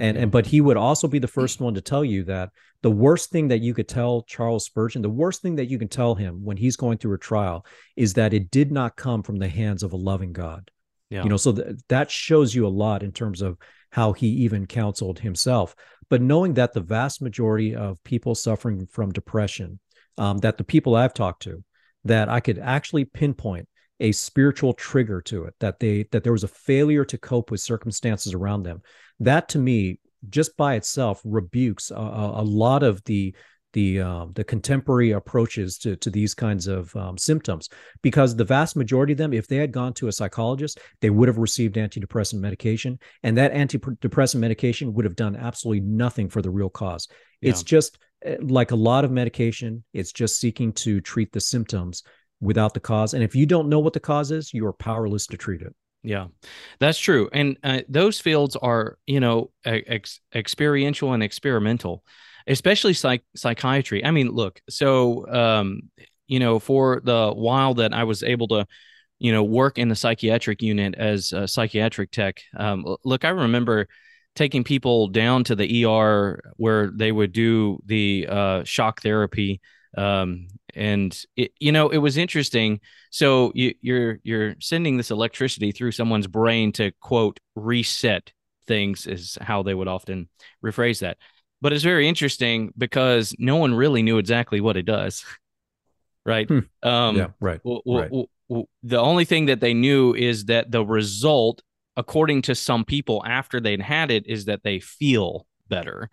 And and but he would also be the first one to tell you that the worst thing that you could tell Charles Spurgeon, the worst thing that you can tell him when he's going through a trial, is that it did not come from the hands of a loving God
Yeah.
you know so th- that shows you a lot in terms of how he even counseled himself but knowing that the vast majority of people suffering from depression um, that the people i've talked to that i could actually pinpoint a spiritual trigger to it that they that there was a failure to cope with circumstances around them. That to me just by itself rebukes a, a, lot of the the um, the contemporary approaches to to these kinds of um, symptoms. Because the vast majority of them if they had gone to a psychologist they would have received antidepressant medication and that antidepressant medication would have done absolutely nothing for the real cause. It's just eh, like a lot of medication it's just seeking to treat the symptoms without the cause and if you don't know what the cause is you are powerless to treat it
Yeah, that's true. And uh, those fields are, you know, ex- experiential and experimental. especially psych- psychiatry. I mean, look, so um, you know, for the while that I was able to, you know, work in the psychiatric unit as a psychiatric tech. Um, look, I remember taking people down to the ER where they would do the uh, shock therapy. Um, and it, you know, it was interesting. So you, you're you're sending this electricity through someone's brain to quote reset things is how they would often rephrase that. But it's very interesting because no one really knew exactly what it does. right.
Hmm. Um, yeah. Right.
W-
w- right.
W- the only thing that they knew is that the result according to some people after they'd had it is that they feel better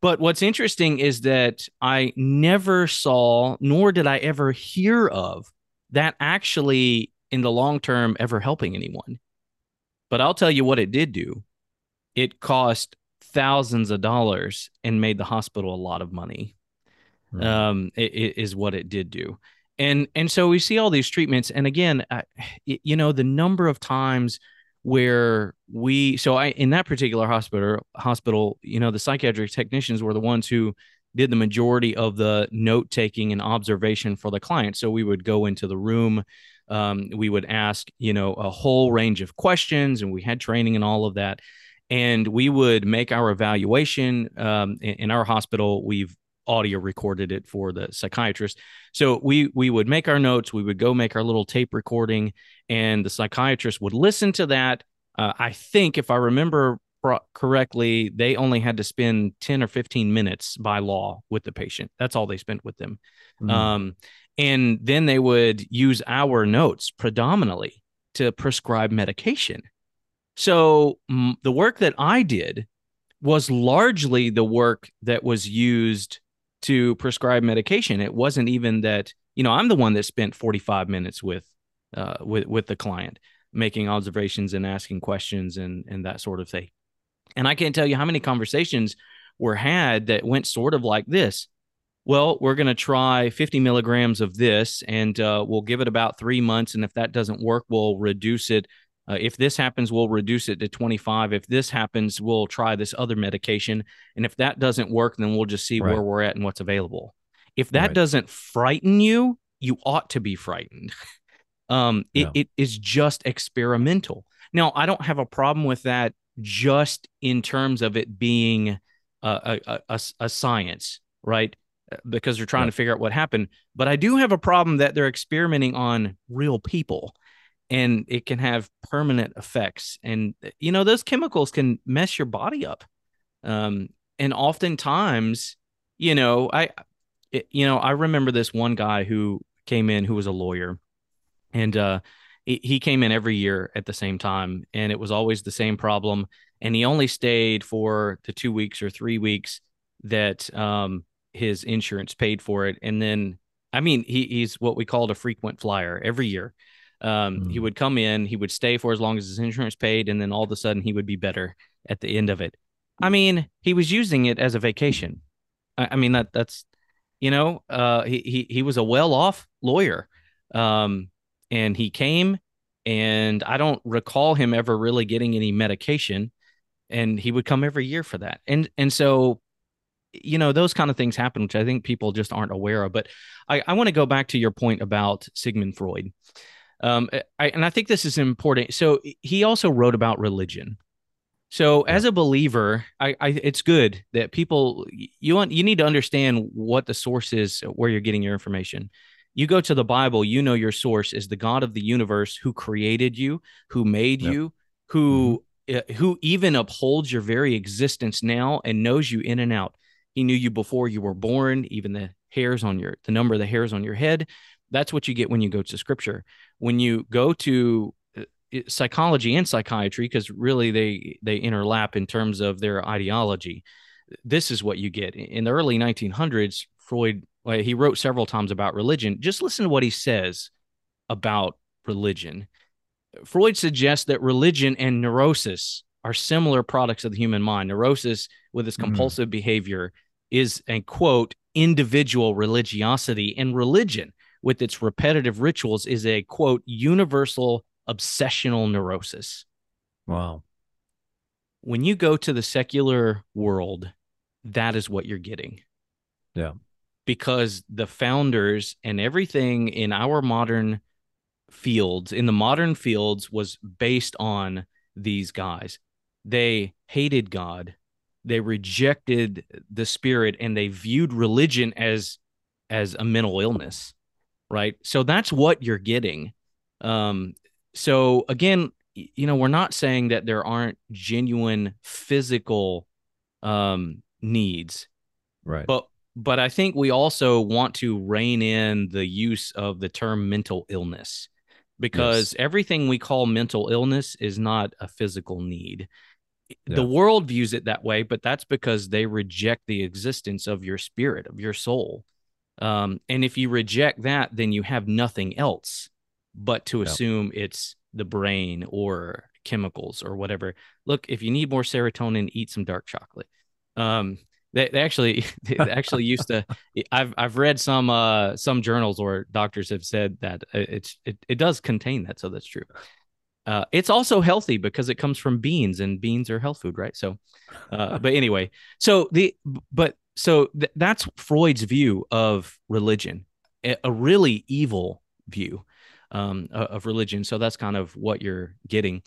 but what's interesting is that i never saw nor did i ever hear of that actually in the long term ever helping anyone. But i'll tell you what it did do. It cost thousands of dollars and made the hospital a lot of money. Right. um it, it is what it did do. And and so we see all these treatments. And again I, you know the number of times where we so I in that particular hospital hospital, you know, the psychiatric technicians were the ones who did the majority of the note taking and observation for the client. So we would go into the room, um, we would ask, you know, a whole range of questions, and we had training and all of that. And we would make our evaluation. Um, in, in our hospital, we've audio recorded it for the psychiatrist. So we we would make our notes, we would go make our little tape recording, and the psychiatrist would listen to that. Uh, I think, if I remember correctly, they only had to spend ten or fifteen minutes by law with the patient. That's all they spent with them. Mm. Um, and then they would use our notes predominantly to prescribe medication. So m- the work that I did was largely the work that was used to prescribe medication. It wasn't even that, you know, I'm the one that spent 45 minutes with uh, with with the client making observations and asking questions and and that sort of thing. And I can't tell you how many conversations were had that went sort of like this. Well, we're going to try 50 milligrams of this and uh, we'll give it about three months. And if that doesn't work, we'll reduce it uh, if this happens, we'll reduce it to 25. If this happens, we'll try this other medication. And if that doesn't work, then we'll just see right. where we're at and what's available. If that right. doesn't frighten you, you ought to be frightened. um, it, it is just experimental. Now, I don't have a problem with that just in terms of it being a, a, a, a science, right? Uh, because they're trying to figure out what happened. But I do have a problem that they're experimenting on real people and it can have permanent effects and you know those chemicals can mess your body up um and oftentimes you know i it, you know i remember this one guy who came in who was a lawyer and uh he, he came in every year at the same time and it was always the same problem and he only stayed for the two weeks or three weeks that um his insurance paid for it and then i mean he, he's what we called a frequent flyer every year um, mm. He would come in, he would stay for as long as his insurance paid, and then all of a sudden he would be better at the end of it. I mean, he was using it as a vacation. I, I mean that that's you know, uh, he he he was a well off lawyer, um, and he came, and I don't recall him ever really getting any medication, and he would come every year for that, and and so you know those kind of things happen which i think people just aren't aware of but i, I want to go back to your point about sigmund freud um, I, and I think this is important. So he also wrote about religion. So as a believer, I, I it's good that people you want you need to understand what the source is where you're getting your information. You go to the Bible, you know your source is the God of the universe who created you, who made you, who mm-hmm. who even upholds your very existence now and knows you in and out. He knew you before you were born, even the hairs on your the number of the hairs on your head. That's what you get when you go to scripture. When you go to uh, psychology and psychiatry because really they they interlap in terms of their ideology this is what you get in the early 1900s freud he wrote several times about religion just listen to what he says about religion freud suggests that religion and neurosis are similar products of the human mind neurosis with its mm-hmm. compulsive mm-hmm. behavior is a quote individual religiosity and religion with its repetitive rituals is a quote universal obsessional neurosis.
Wow.
When you go to the secular world, that is what you're getting.
Yeah.
Because the founders and everything in our modern fields, in the modern fields, was based on these guys. They hated God, they rejected the spirit, and they viewed religion as as a mental illness, right? So that's what you're getting. Um, so again, you know, we're not saying that there aren't genuine physical um, needs,
right?
But but I think we also want to rein in the use of the term mental illness because yes. everything we call mental illness is not a physical need. Yeah. The world views it that way, but that's because they reject the existence of your spirit, of your soul. Um, and if you reject that, then you have nothing else but to assume it's the brain or chemicals or whatever. Look, if you need more serotonin, eat some dark chocolate. Um, they, they actually they actually used to. I've I've read some uh some journals where doctors have said that it's it, it does contain that, so that's true. Uh, it's also healthy because it comes from beans, and beans are health food, right? So, uh, but anyway, so the but so th- that's Freud's view of religion, a, really evil view um, of religion. So that's kind of what you're getting.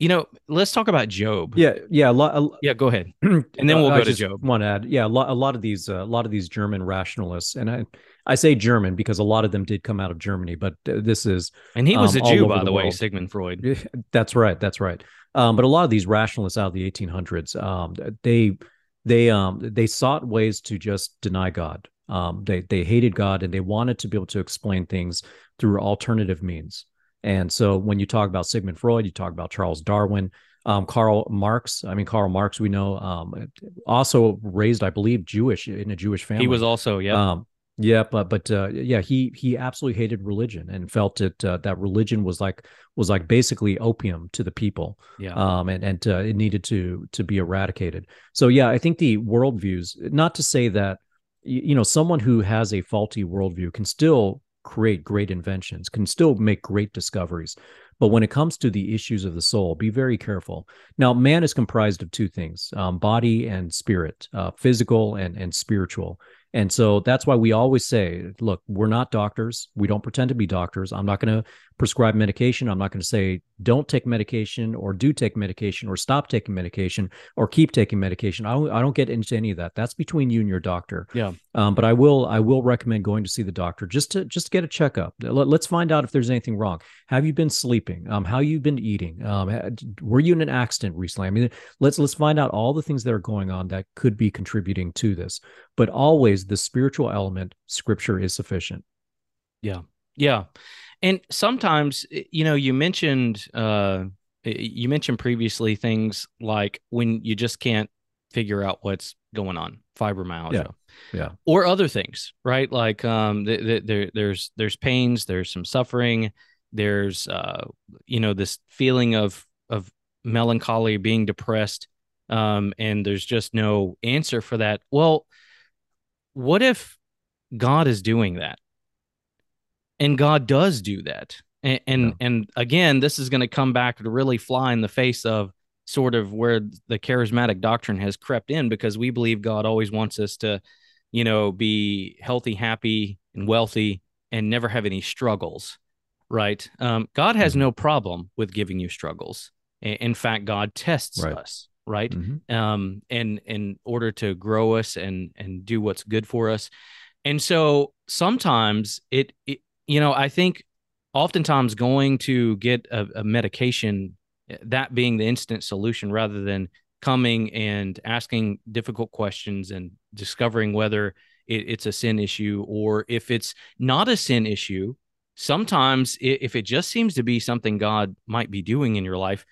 You know, let's talk about Job.
Yeah, yeah, a lot. A,
yeah, go ahead, and then we'll go to Job.
One add, yeah, a lot, a lot of these, uh, a lot of these German rationalists, and I, I say German because a lot of them did come out of Germany, but this is,
and he was um, a Jew, by the, the way, Sigmund Freud.
That's right, that's right. Um, but a lot of these rationalists out of the 1800s, um, they, they, um, they sought ways to just deny God. Um, they they hated God and they wanted to be able to explain things through alternative means. And so when you talk about Sigmund Freud, you talk about Charles Darwin, um, Karl Marx. I mean, Karl Marx, we know, um, also raised, I believe, Jewish in a Jewish family.
He was also, yeah.
Um, yeah, but but uh, yeah, he he absolutely hated religion and felt it uh, that religion was like was like basically opium to the people.
Yeah.
Um, and and uh, it needed to to be eradicated. So yeah, I think the worldviews. Not to say that you know someone who has a faulty worldview can still create great inventions can still make great discoveries but when it comes to the issues of the soul be very careful now man is comprised of two things um, body and spirit uh, physical and and spiritual and so that's why we always say, look, we're not doctors. We don't pretend to be doctors. I'm not going to prescribe medication. I'm not going to say don't take medication or do take medication or stop taking medication or keep taking medication. I don't, I don't get into any of that. That's between you and your doctor.
Yeah.
Um, but I will I will recommend going to see the doctor just to just to get a checkup. Let, us find out if there's anything wrong. Have you been sleeping? Um, how you've been eating? Um, were you in an accident recently? I mean, let's let's find out all the things that are going on that could be contributing to this. But always the spiritual element, scripture is sufficient.
Yeah. Yeah. And sometimes, you know, you mentioned uh, you mentioned previously things like when you just can't figure out what's going on, fibromyalgia,
yeah, yeah.
or other things, right? Like um, there, there's there's pains, there's some suffering, there's uh, you know, this feeling of of melancholy, being depressed, um, and there's just no answer for that. Well, what if God is doing that? And God does do that. And and, yeah. and again, this is going to come back to really fly in the face of sort of where the charismatic doctrine has crept in because we believe God always wants us to, you know, be healthy, happy, and wealthy and never have any struggles, right? Um, God has mm-hmm. no problem with giving you struggles. In fact, God tests right. us, right? Mm-hmm. Um, and in order to grow us and and do what's good for us. And so sometimes it, it you know, I think oftentimes going to get a, a medication, that being the instant solution rather than coming and asking difficult questions and discovering whether it, it's a sin issue or if it's not a sin issue. Sometimes, if it just seems to be something God might be doing in your life,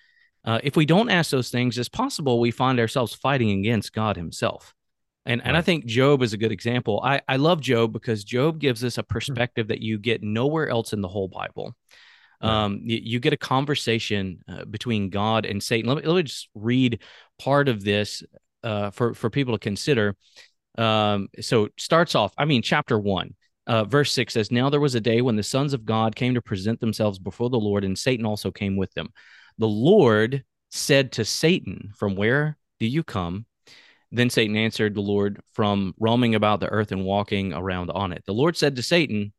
uh, if we don't ask those things, it's possible we find ourselves fighting against God Himself. And right. and I think Job is a good example. I, I love Job because Job gives us a perspective that you get nowhere else in the whole Bible. Um, you, you, get a conversation uh, between God and Satan. Let me, let me just read part of this uh, for for people to consider. Um, so it starts off. I mean, chapter one, uh, verse six says, "Now there was a day when the sons of God came to present themselves before the Lord, and Satan also came with them. The Lord said to Satan, From where do you come?" Then Satan answered the Lord from roaming about the earth and walking around on it. The Lord said to Satan,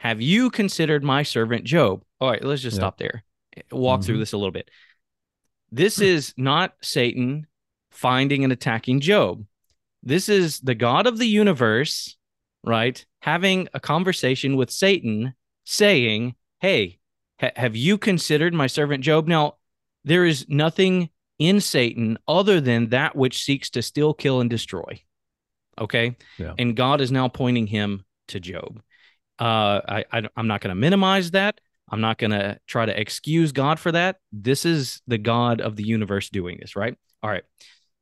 Have you considered my servant Job? All right, let's just
Yeah.
stop there. Walk through
Mhm.
this a little bit. This is not Satan finding and attacking Job. This is the God of the universe, right? Having a conversation with Satan saying, Hey, ha- have you considered my servant Job? Now, there is nothing in Satan other than that which seeks to steal, kill, and destroy. Okay.
Yeah.
And God is now pointing him to Job. Uh, I, I I'm not going to minimize that. I'm not going to try to excuse God for that. This is the God of the universe doing this, right? All right.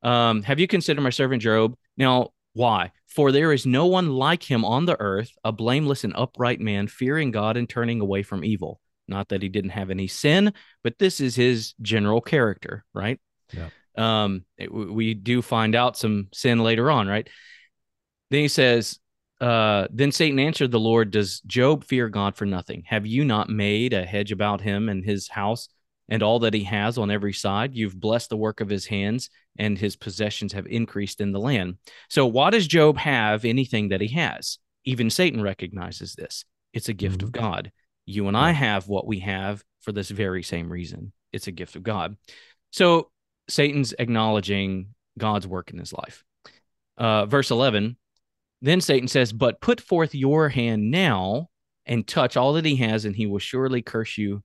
Um, have you considered my servant Job? Now, why? For there is no one like him on the earth, a blameless and upright man, fearing God and turning away from evil. Not that he didn't have any sin, but this is his general character, right?
Yeah.
Um, it- we do find out some sin later on, right? Then he says, uh, then Satan answered the Lord, Does Job fear God for nothing? Have you not made a hedge about him and his house and all that he has on every side? You've blessed the work of his hands, and his possessions have increased in the land. So, why does Job have anything that he has? Even Satan recognizes this. It's a gift of God. You and I have what we have for this very same reason. It's a gift of God. So, Satan's acknowledging God's work in his life. Uh, verse 11 Then Satan says, But put forth your hand now and touch all that he has, and he will surely curse you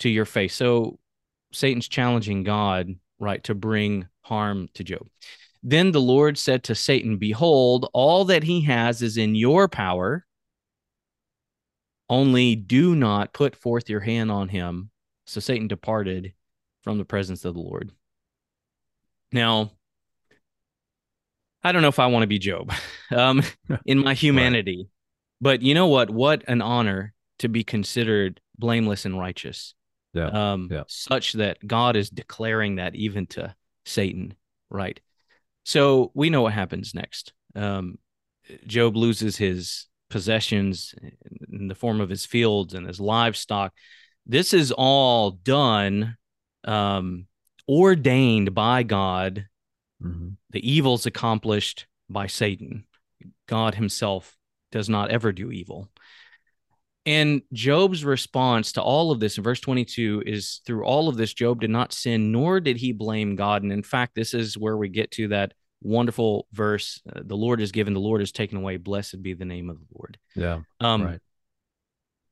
to your face. So Satan's challenging God, right, to bring harm to Job. Then the Lord said to Satan, Behold, all that he has is in your power. Only do not put forth your hand on him. So Satan departed from the presence of the Lord. Now, I don't know if I want to be Job um, in my humanity, but you know what? What an honor to be considered blameless and righteous
Yeah.
um,
Yeah.
such that God is declaring that even to Satan, right? So we know what happens next. Um, Job loses his possessions in the form of his fields and his livestock. This is all done, um, ordained by God.
Mhm.
The evil's accomplished by Satan. God himself does not ever do evil. And Job's response to all of this in verse 22 is through all of this, Job did not sin, nor did he blame God. And in fact, this is where we get to that wonderful verse uh, the Lord is given, the Lord is taken away. Blessed be the name of the Lord.
Yeah.
Um,
right.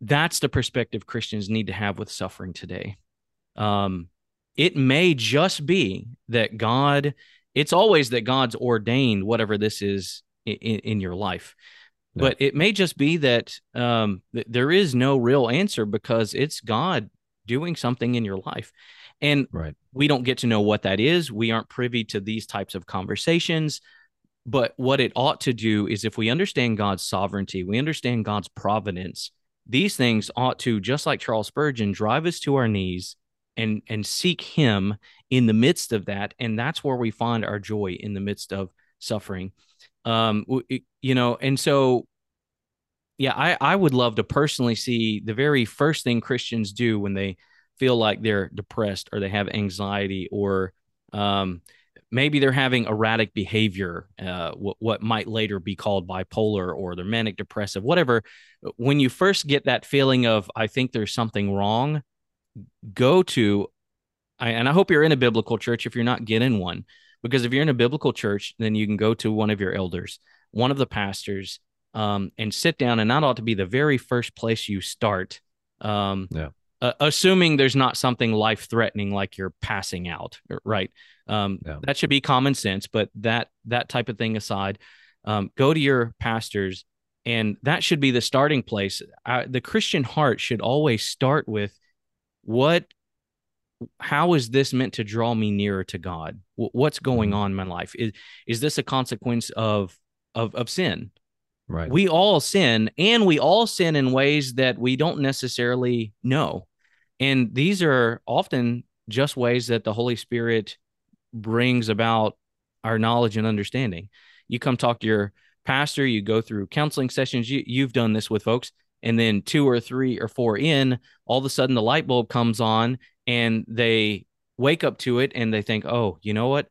That's the perspective Christians need to have with suffering today. Um, it may just be that God, it's always that God's ordained whatever this is in, in your life.
Yeah.
But it may just be that um, th- there is no real answer because it's God doing something in your life. And
Right.
we don't get to know what that is. We aren't privy to these types of conversations. But what it ought to do is if we understand God's sovereignty, we understand God's providence, these things ought to, just like Charles Spurgeon, drive us to our knees and and seek him in the midst of that. And that's where we find our joy in the midst of suffering. Um, you know, and so yeah, I, I would love to personally see the very first thing Christians do when they feel like they're depressed or they have anxiety or um, maybe they're having erratic behavior, uh, what, what might later be called bipolar or they're manic depressive, whatever. When you first get that feeling of, I think there's something wrong, go to, and I hope you're in a biblical church if you're not, get in one. Because if you're in a biblical church, then you can go to one of your elders, one of the pastors, um, and sit down. And that ought to be the very first place you start. Um,
Yeah.
Uh, assuming there's not something life threatening like you're passing out, right? Um,
Yeah.
That should be common sense. But that that type of thing aside, um, go to your pastors, and that should be the starting place. Uh, the Christian heart should always start with what how is this meant to draw me nearer to God? Wh- What's going
Mhm.
on in my life? Is is this a consequence of of of sin?
Right.
We all sin, and we all sin in ways that we don't necessarily know. And these are often just ways that the Holy Spirit brings about our knowledge and understanding. You come talk to your pastor, you go through counseling sessions, you, you've done this with folks, and then two or three or four in, all of a sudden the light bulb comes on and they wake up to it and they think, oh, you know what?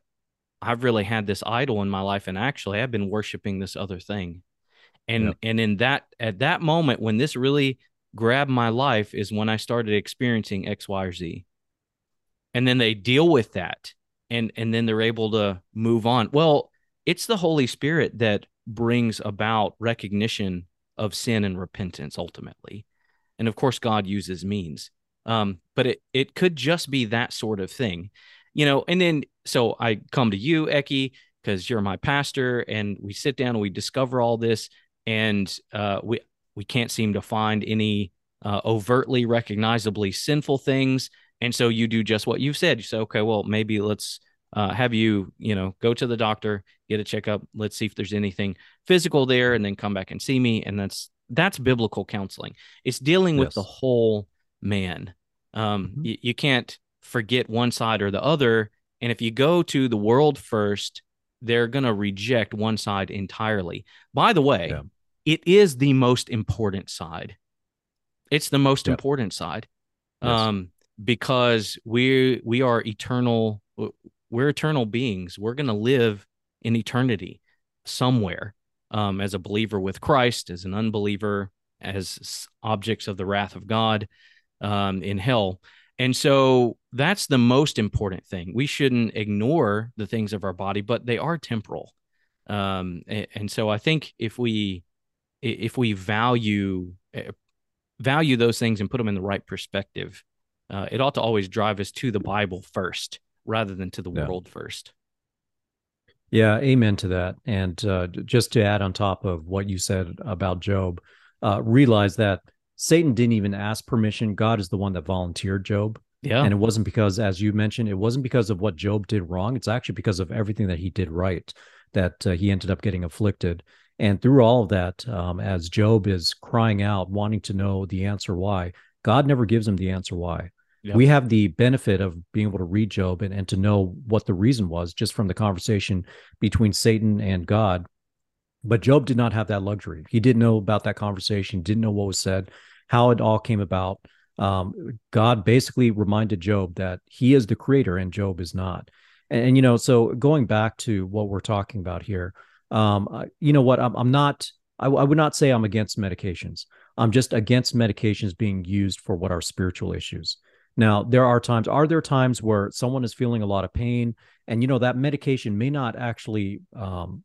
I've really had this idol in my life, and actually, I've been worshiping this other thing. And yep. and in that at that moment when this really grabbed my life is when I started experiencing X, Y, or Z. And then they deal with that, and and then they're able to move on. Well, it's the Holy Spirit that brings about recognition of sin and repentance ultimately, and of course, God uses means. Um, but it it could just be that sort of thing, you know. And then so I come to you, Eki, because you're my pastor, and we sit down and we discover all this, and uh, we we can't seem to find any uh, overtly recognizably sinful things, and so you do just what you've said. You say, okay, well, maybe let's uh, have you, you know, go to the doctor, get a checkup. Let's see if there's anything physical there, and then come back and see me. And that's that's biblical counseling. It's dealing yes. with the whole man. Um, mm-hmm. y- you can't forget one side or the other. And if you go to the world first, they're going to reject one side entirely. By the way, yeah. It is the most important side. It's the most important side. Yes. Um, because we we are eternal we're eternal beings. We're going to live in eternity somewhere um, as a believer with Christ, as an unbeliever, as objects of the wrath of God um, in hell. And so that's the most important thing. We shouldn't ignore the things of our body, but they are temporal. Um, and, so I think if we if we value eh, value those things and put them in the right perspective, uh, it ought to always drive us to the Bible first rather than to the yeah. world first.
Yeah, amen to that. And uh, just to add on top of what you said about Job, uh, realize that Satan didn't even ask permission. God is the one that volunteered Job.
Yeah.
And it wasn't because, as you mentioned, it wasn't because of what Job did wrong. It's actually because of everything that he did right that uh, he ended up getting afflicted. And through all of that, um, as Job is crying out, wanting to know the answer why, God never gives him the answer why. Yep. We have the benefit of being able to read Job and, and to know what the reason was just from the conversation between Satan and God. But Job did not have that luxury. He didn't know about that conversation, didn't know what was said how it all came about. Um, God basically reminded Job that he is the creator and Job is not. And, and you know, so going back to what we're talking about here, um, you know what? I'm, I'm not. I, I would not say I'm against medications. I'm just against medications being used for what are spiritual issues. Now, there are times, are there times where someone is feeling a lot of pain and, you know, that medication may not actually um,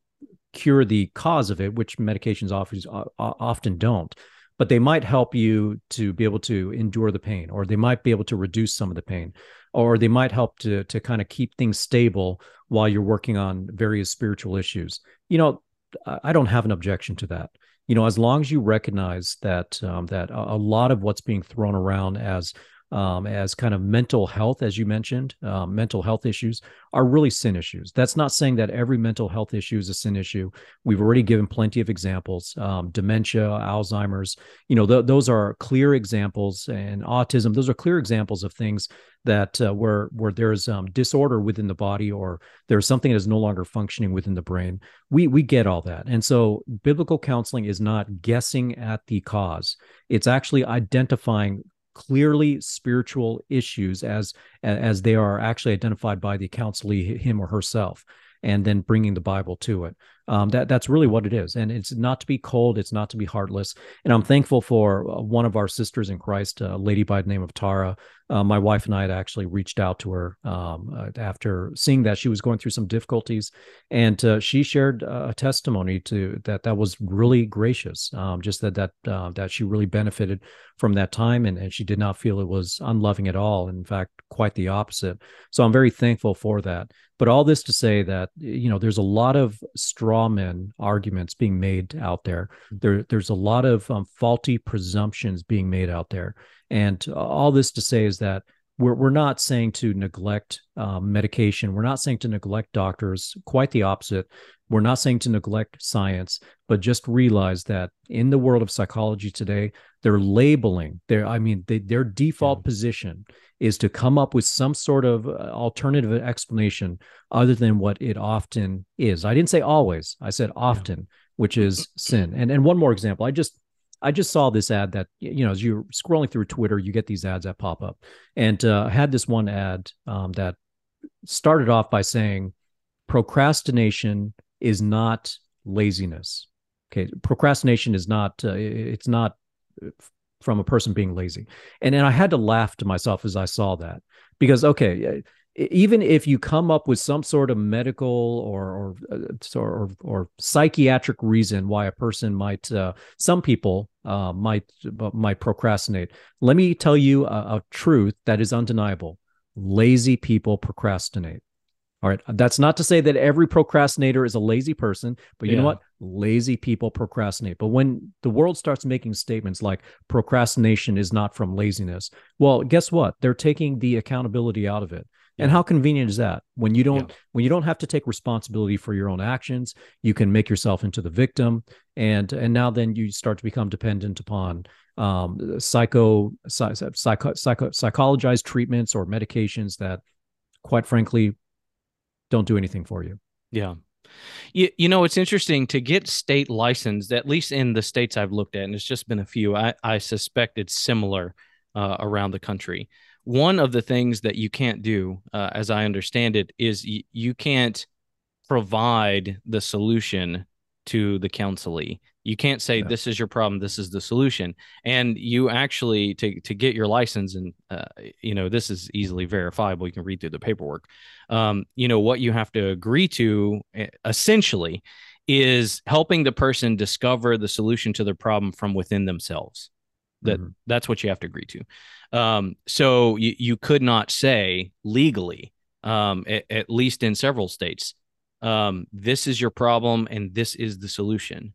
cure the cause of it, which medications often, often don't but they might help you to be able to endure the pain or they might be able to reduce some of the pain or they might help to to kind of keep things stable while you're working on various spiritual issues. You know i don't have an objection to that. You know as long as you recognize that um, that a lot of what's being thrown around as um, as kind of mental health, as you mentioned, uh, mental health issues are really sin issues. That's not saying that every mental health issue is a sin issue. We've already given plenty of examples: um, dementia, Alzheimer's. You know, th- those are clear examples, and autism. Those are clear examples of things that uh, where where there's um, disorder within the body or there's something that is no longer functioning within the brain. We we get all that, and so biblical counseling is not guessing at the cause. It's actually identifying clearly spiritual issues as as they are actually identified by the counselee him or herself and then bringing the bible to it um, that that's really what it is, and it's not to be cold, it's not to be heartless. And I'm thankful for uh, one of our sisters in Christ, a lady by the name of Tara. Uh, my wife and I had actually reached out to her um, uh, after seeing that she was going through some difficulties, and uh, she shared a testimony to that that was really gracious. Um, just that that uh, that she really benefited from that time, and, and she did not feel it was unloving at all. In fact, quite the opposite. So I'm very thankful for that. But all this to say that you know there's a lot of straw man arguments being made out there. Mm-hmm. There there's a lot of um, faulty presumptions being made out there, and all this to say is that we're we're not saying to neglect um, medication. We're not saying to neglect doctors. Quite the opposite. We're not saying to neglect science, but just realize that in the world of psychology today, they're labeling their. I mean, they, their default yeah. position is to come up with some sort of uh, alternative explanation other than what it often is. I didn't say always. I said often, yeah. which is sin. And and one more example. I just I just saw this ad that you know as you're scrolling through Twitter, you get these ads that pop up, and uh, had this one ad um, that started off by saying, procrastination is not laziness. Okay, procrastination is not. Uh, it's not from a person being lazy, and and I had to laugh to myself as I saw that because okay, even if you come up with some sort of medical or or uh, or, or psychiatric reason why a person might uh, some people uh, might might procrastinate let me tell you a, a, truth that is undeniable. Lazy people procrastinate. All right that's not to say that every procrastinator is a lazy person but you yeah. know what? Lazy people procrastinate. But when the world starts making statements like procrastination is not from laziness well guess what? They're taking the accountability out of it and how convenient is that when you don't yeah. when you don't have to take responsibility for your own actions, you can make yourself into the victim, and and now then you start to become dependent upon um, psycho, psycho, psycho psychologized treatments or medications that, quite frankly, don't do anything for you.
Yeah. You, you know, it's interesting to get state licensed, at least in the states I've looked at, and it's just been a few. I, I suspect it's similar uh, around the country one of the things that you can't do, uh, as I understand it, is y- you can't provide the solution to the counselee. You can't say yeah. this is your problem, this is the solution, and you actually to to get your license, and uh, you know this is easily verifiable. You can read through the paperwork. Um, you know what you have to agree to essentially is helping the person discover the solution to their problem from within themselves. That mm-hmm. that's what you have to agree to. Um, so you, you could not say legally, um, at, at, least in several states, um, this is your problem and this is the solution,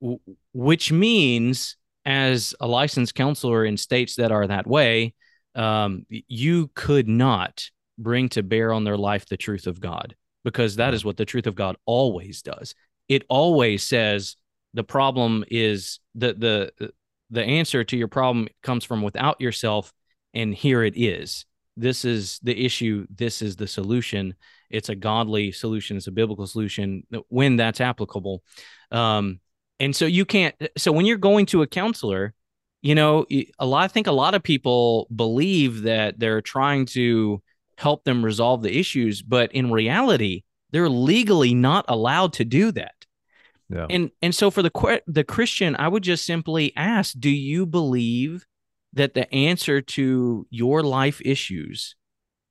w- which means as a licensed counselor in states that are that way, um, you could not bring to bear on their life the truth of God because that is what the truth of God always does. It always says the problem is the the the answer to your problem comes from without yourself and here it is. This is the issue. This is the solution. It's a godly solution. It's a biblical solution when that's applicable. Um, and so you can't so when you're going to a counselor you know a lot i think a lot of people believe that they're trying to help them resolve the issues but in reality they're legally not allowed to do that yeah. And and so for the the Christian, I would just simply ask, do you believe that the answer to your life issues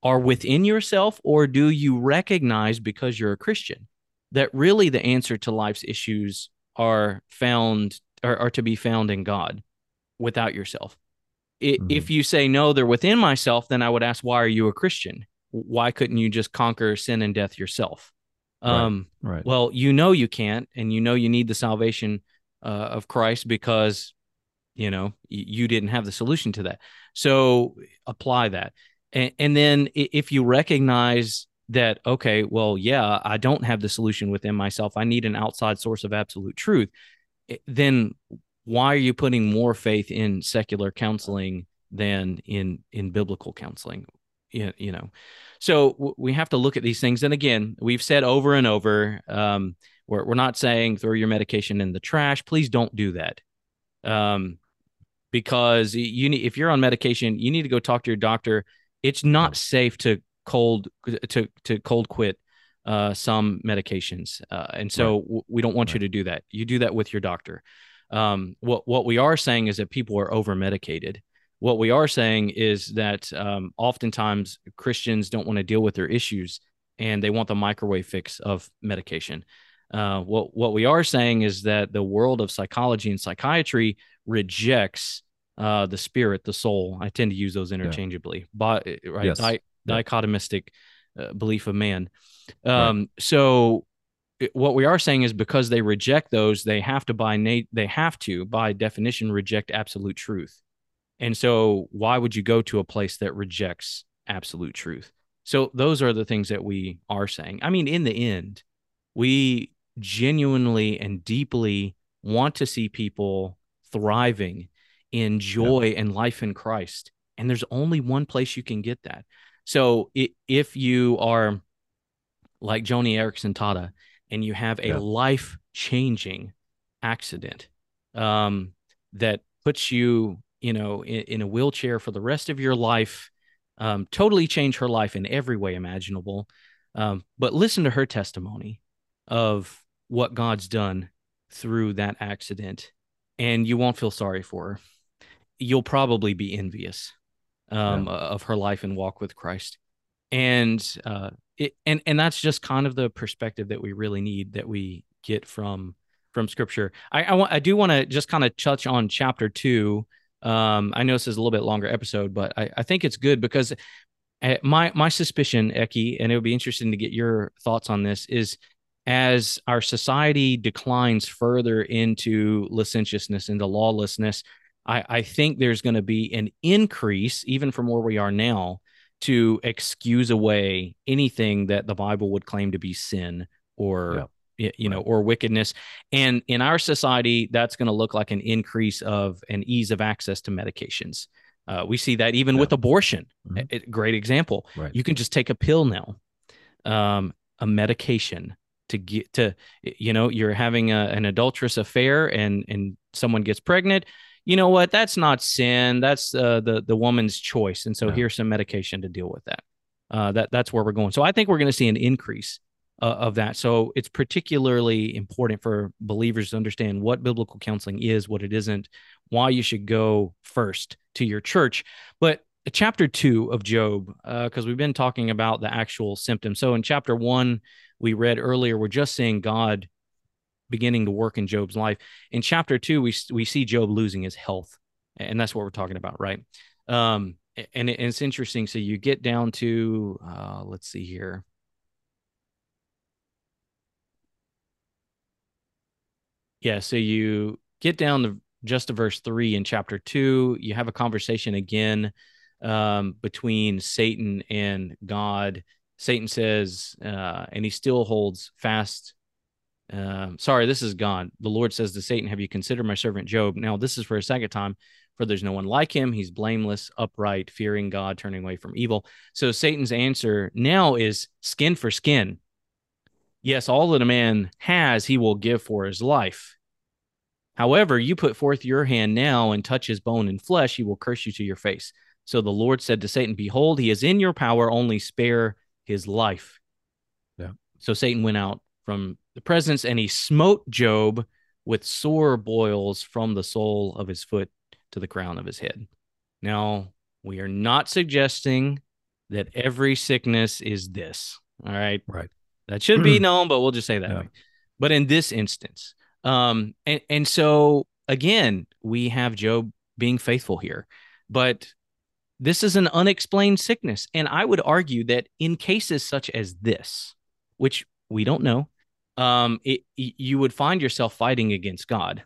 are within yourself or do you recognize because you're a Christian that really the answer to life's issues are found are, are to be found in God without yourself? It, mm-hmm. If you say no, they're within myself, then I would ask, why are you a Christian? Why couldn't you just conquer sin and death yourself? Um, right, right. Well, you know you can't, and you know you need the salvation uh, of Christ because you know you didn't have the solution to that. So apply that, and, and then if you recognize that, okay, well, yeah, I don't have the solution within myself. I need an outside source of absolute truth. Then why are you putting more faith in secular counseling than in in biblical counseling? You, you know so we have to look at these things. And again, we've said over and over, um, we're, we're not saying throw your medication in the trash. Please don't do that. Um, because you need, if you're on medication, you need to go talk to your doctor. It's not safe to cold to to cold quit uh, some medications, uh, and so right. w- we don't want right. you to do that. You do that with your doctor. Um, what what we are saying is that people are over medicated, what we are saying is that um, oftentimes Christians don't want to deal with their issues and they want the microwave fix of medication. Uh, what what we are saying is that the world of psychology and psychiatry rejects uh, the spirit, the soul. I tend to use those interchangeably, yeah. but right, yes. Di- yeah. dichotomistic uh, belief of man. Um, right. So what we are saying is because they reject those, they have to by na- they have to by definition reject absolute truth. And so, why would you go to a place that rejects absolute truth? So, those are the things that we are saying. I mean, in the end, we genuinely and deeply want to see people thriving in joy yeah. and life in Christ. And there's only one place you can get that. So, if you are like Joni Eareckson Tada and you have a yeah. life changing accident um, that puts you you know, in, in, a wheelchair for the rest of your life, um, totally change her life in every way imaginable. Um, but listen to her testimony of what God's done through that accident, and you won't feel sorry for her. You'll probably be envious um, yeah. of her life and walk with Christ, and uh, it, and and that's just kind of the perspective that we really need that we get from from Scripture. I I, want, I do want to just kind of touch on chapter two. Um, I know this is a little bit longer episode, but I, I think it's good because uh, my my suspicion, Eki, and it would be interesting to get your thoughts on this, is as our society declines further into licentiousness, into lawlessness, I, I think there's going to be an increase, even from where we are now, to excuse away anything that the Bible would claim to be sin or. You know or wickedness. And in our society, that's going to look like an increase of an ease of access to medications. Uh, we see that even yeah. with abortion. Mm-hmm. A, a great example. Right. You can just take a pill now, um, a medication to get to, you know, you're having a, an adulterous affair and and someone gets pregnant. You know what? That's not sin. That's uh, the the woman's choice. And so yeah. here's some medication to deal with that. Uh, that that's where we're going. So I think we're going to see an increase uh, of that. So it's particularly important for believers to understand what biblical counseling is, what it isn't, why you should go first to your church. But chapter two of Job, because uh, we've been talking about the actual symptoms. So in chapter one, we read earlier, we're just seeing God beginning to work in Job's life. In chapter two, we we see Job losing his health, and that's what we're talking about, right? Um, and, it, and it's interesting. So you get down to, uh, let's see here. Yeah, so you get down to just to verse three in chapter two. You have a conversation again um, between Satan and God. Satan says, uh, and he still holds fast. Um, sorry, this is God. The Lord says to Satan, Have you considered my servant Job? Now, this is for a second time, for there's no one like him. He's blameless, upright, fearing God, turning away from evil. So Satan's answer now is skin for skin yes, all that a man has, he will give for his life. However, you put forth your hand now and touch his bone and flesh, he will curse you to your face. So the Lord said to Satan, Behold, he is in your power, only spare his life. Yeah. So Satan went out from the presence and he smote Job with sore boils from the sole of his foot to the crown of his head. Now, we are not suggesting that every sickness is this. All right.
Right.
That should be known, but we'll just say that yeah. But in this instance, um, and, and so again, we have Job being faithful here, but this is an unexplained sickness. And I would argue that in cases such as this, which we don't know, um, it, you would find yourself fighting against God,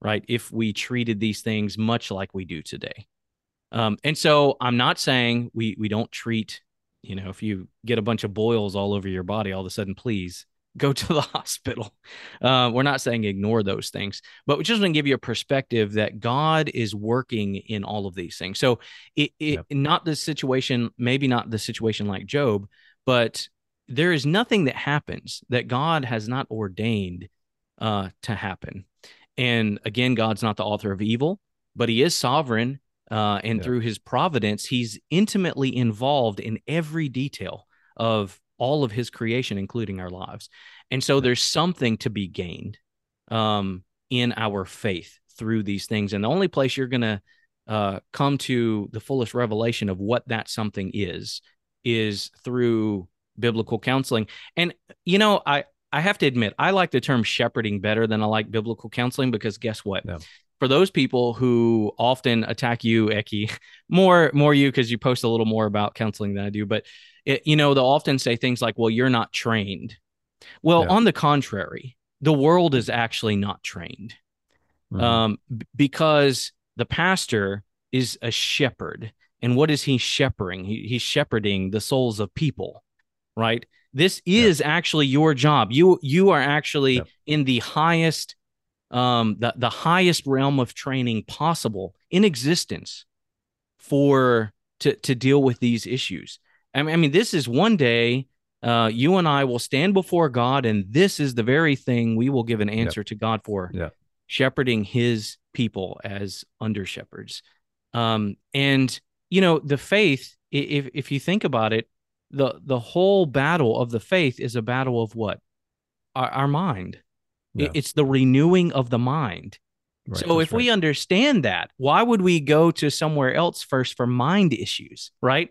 right? If we treated these things much like we do today. Um, and so I'm not saying we we don't treat you know, if you get a bunch of boils all over your body, all of a sudden, please go to the hospital. Uh, we're not saying ignore those things, but we just want to give you a perspective that God is working in all of these things. So, it, it yep. not the situation, maybe not the situation like Job, but there is nothing that happens that God has not ordained uh, to happen. And again, God's not the author of evil, but He is sovereign uh, and yeah. through his providence, he's intimately involved in every detail of all of his creation, including our lives. And so there's something to be gained um, in our faith through these things. And the only place you're going to uh, come to the fullest revelation of what that something is, is through biblical counseling. And, you know, I, I have to admit, I like the term shepherding better than I like biblical counseling because guess what? For those people who often attack you, Eki, more more you because you post a little more about counseling than I do, but it, you know they'll often say things like, "Well, you're not trained." Well, yeah. on the contrary, the world is actually not trained, mm-hmm. um, b- because the pastor is a shepherd, and what is he shepherding? He, he's shepherding the souls of people, right? This is yeah. actually your job. You you are actually yeah. in the highest um, the, the highest realm of training possible in existence for to, to deal with these issues. I mean, I mean, this is one day uh, you and I will stand before God, and this is the very thing we will give an answer to God for
yeah.
shepherding his people as under shepherds. Um, and, you know, the faith, if, if you think about it, the the whole battle of the faith is a battle of what our, our mind
Yeah.
it's the renewing of the mind.
Right,
so if we understand that why would we go to somewhere else first for mind issues right?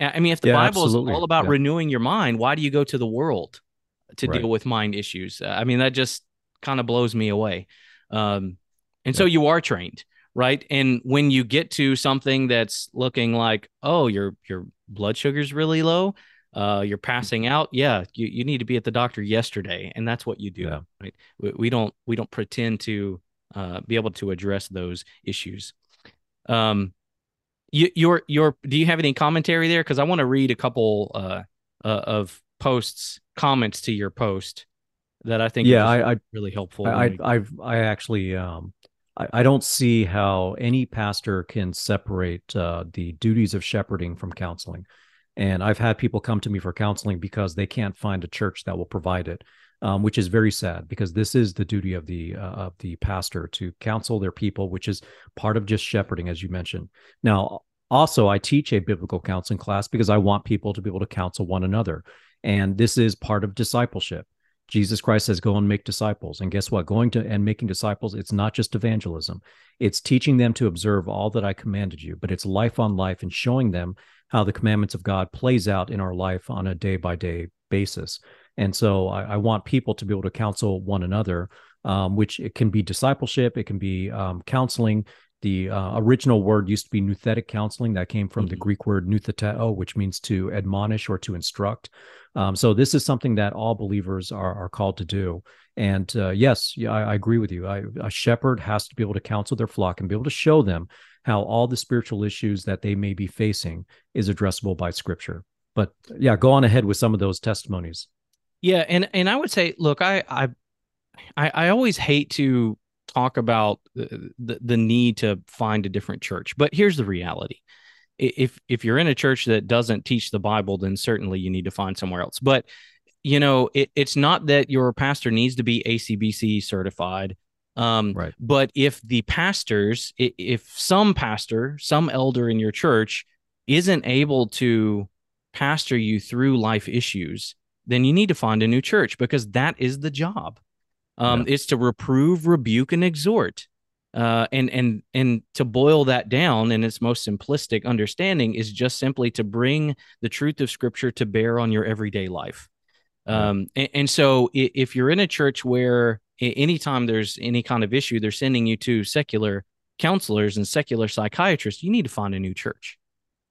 I mean if the
Yeah,
bible is all about
Yeah.
renewing your mind why do you go to the world to
Right.
deal with mind issues? Uh, i mean that just kind of blows me away. Um, and so you are trained right? And when you get to something that's looking like oh your your blood sugar's really low uh, you're passing out yeah you, you need to be at the doctor yesterday and that's what you do
Yeah.
right we, we don't we don't pretend to uh, be able to address those issues um you, your your do you have any commentary there because i want to read a couple uh, uh of posts comments to your post that i think
yeah, I, I
really helpful
I, I, I've, I actually, um, I, I don't see how any pastor can separate uh, the duties of shepherding from counseling. And I've had people come to me for counseling because they can't find a church that will provide it, um, which is very sad because this is the duty of the uh, of the pastor to counsel their people, which is part of just shepherding, as you mentioned. Now, also, I teach a biblical counseling class because I want people to be able to counsel one another, and this is part of discipleship. Jesus Christ says, Go and make disciples. And guess what? Going to and making disciples, it's not just evangelism, it's teaching them to observe all that I commanded you, but it's life on life and showing them how the commandments of God plays out in our life on a day by day basis. And so I, I want people to be able to counsel one another, um, which it can be discipleship, it can be um, counseling. The uh, original word used to be nouthetic counseling. That came from the
Mhm.
Greek word noutheteo, which means to admonish or to instruct. Um, so this is something that all believers are, are called to do. And uh, yes, yeah, I, I agree with you. I, a shepherd has to be able to counsel their flock and be able to show them how all the spiritual issues that they may be facing is addressable by Scripture. But yeah, go on ahead with some of those testimonies.
Yeah, and and I would say, look, I I I, always hate to talk about the, the the need to find a different church, but here's the reality: if if you're in a church that doesn't teach the Bible, then certainly you need to find somewhere else. But you know, it, it's not that your pastor needs to be ACBC certified. Um,
Right.
But if the pastors, if some pastor, some elder in your church isn't able to pastor you through life issues, then you need to find a new church because that is the job. Um, It's to reprove, rebuke, and exhort. Uh, and and and to boil that down in its most simplistic understanding is just simply to bring the truth of Scripture to bear on your everyday life. Um, and, and so if you're in a church where anytime there's any kind of issue, they're sending you to secular counselors and secular psychiatrists, you need to find a new church.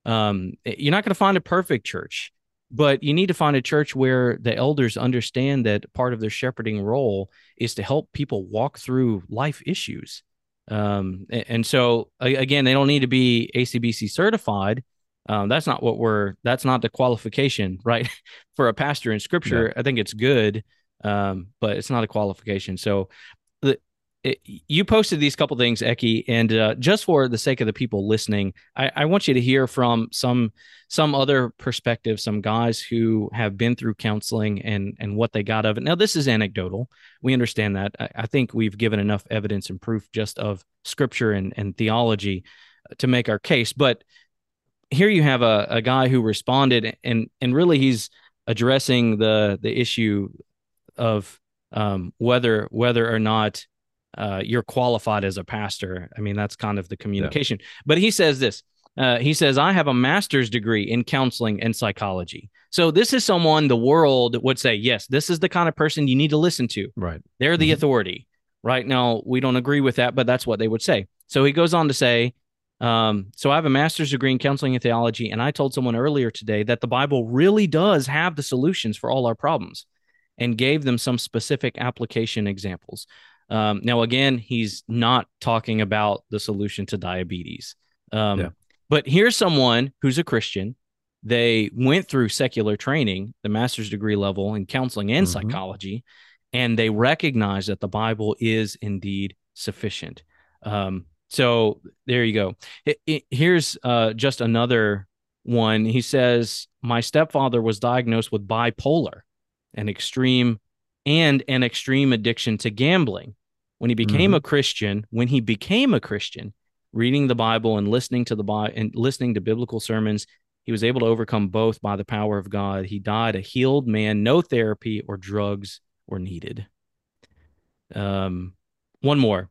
Um, you're not going to find a perfect church, but you need to find a church where the elders understand that part of their shepherding role is to help people walk through life issues. Um, and, so again, they don't need to be ACBC certified. Um, that's not what we're. That's not the qualification, right, for a pastor in Scripture. I think it's good, um, but it's not a qualification. So, the it, you posted these couple things, Eki, and uh, just for the sake of the people listening, I, I want you to hear from some some other perspective, some guys who have been through counseling and and what they got of it. Now, this is anecdotal. We understand that. I, I think we've given enough evidence and proof just of Scripture and and theology to make our case, but here you have a, a guy who responded and and really he's addressing the the issue of um, whether whether or not uh, you're qualified as a pastor. I mean, that's kind of the communication. But he says this. Uh, he says, I have a master's degree in counseling and psychology. So this is someone the world would say, yes, this is the kind of person you need to listen to.
Right.
They're the
Mhm.
authority. Right now, we don't agree with that, but that's what they would say. So he goes on to say, um, so I have a master's degree in counseling and theology, and I told someone earlier today that the Bible really does have the solutions for all our problems, and gave them some specific application examples. Um, now, again, he's not talking about the solution to diabetes. Um,
Yeah.
But here's someone who's a Christian. They went through secular training, the master's degree level in counseling and
Mhm.
psychology, and they recognize that the Bible is indeed sufficient. Um, so there you go. It- it- here's uh, just another one. He says, My stepfather was diagnosed with bipolar, an extreme and an extreme addiction to gambling. When he became a Christian, when he became a Christian, reading the Bible and listening to the Bible and listening to biblical sermons, He was able to overcome both by the power of God. He died a healed man. No therapy or drugs were needed. Um, one more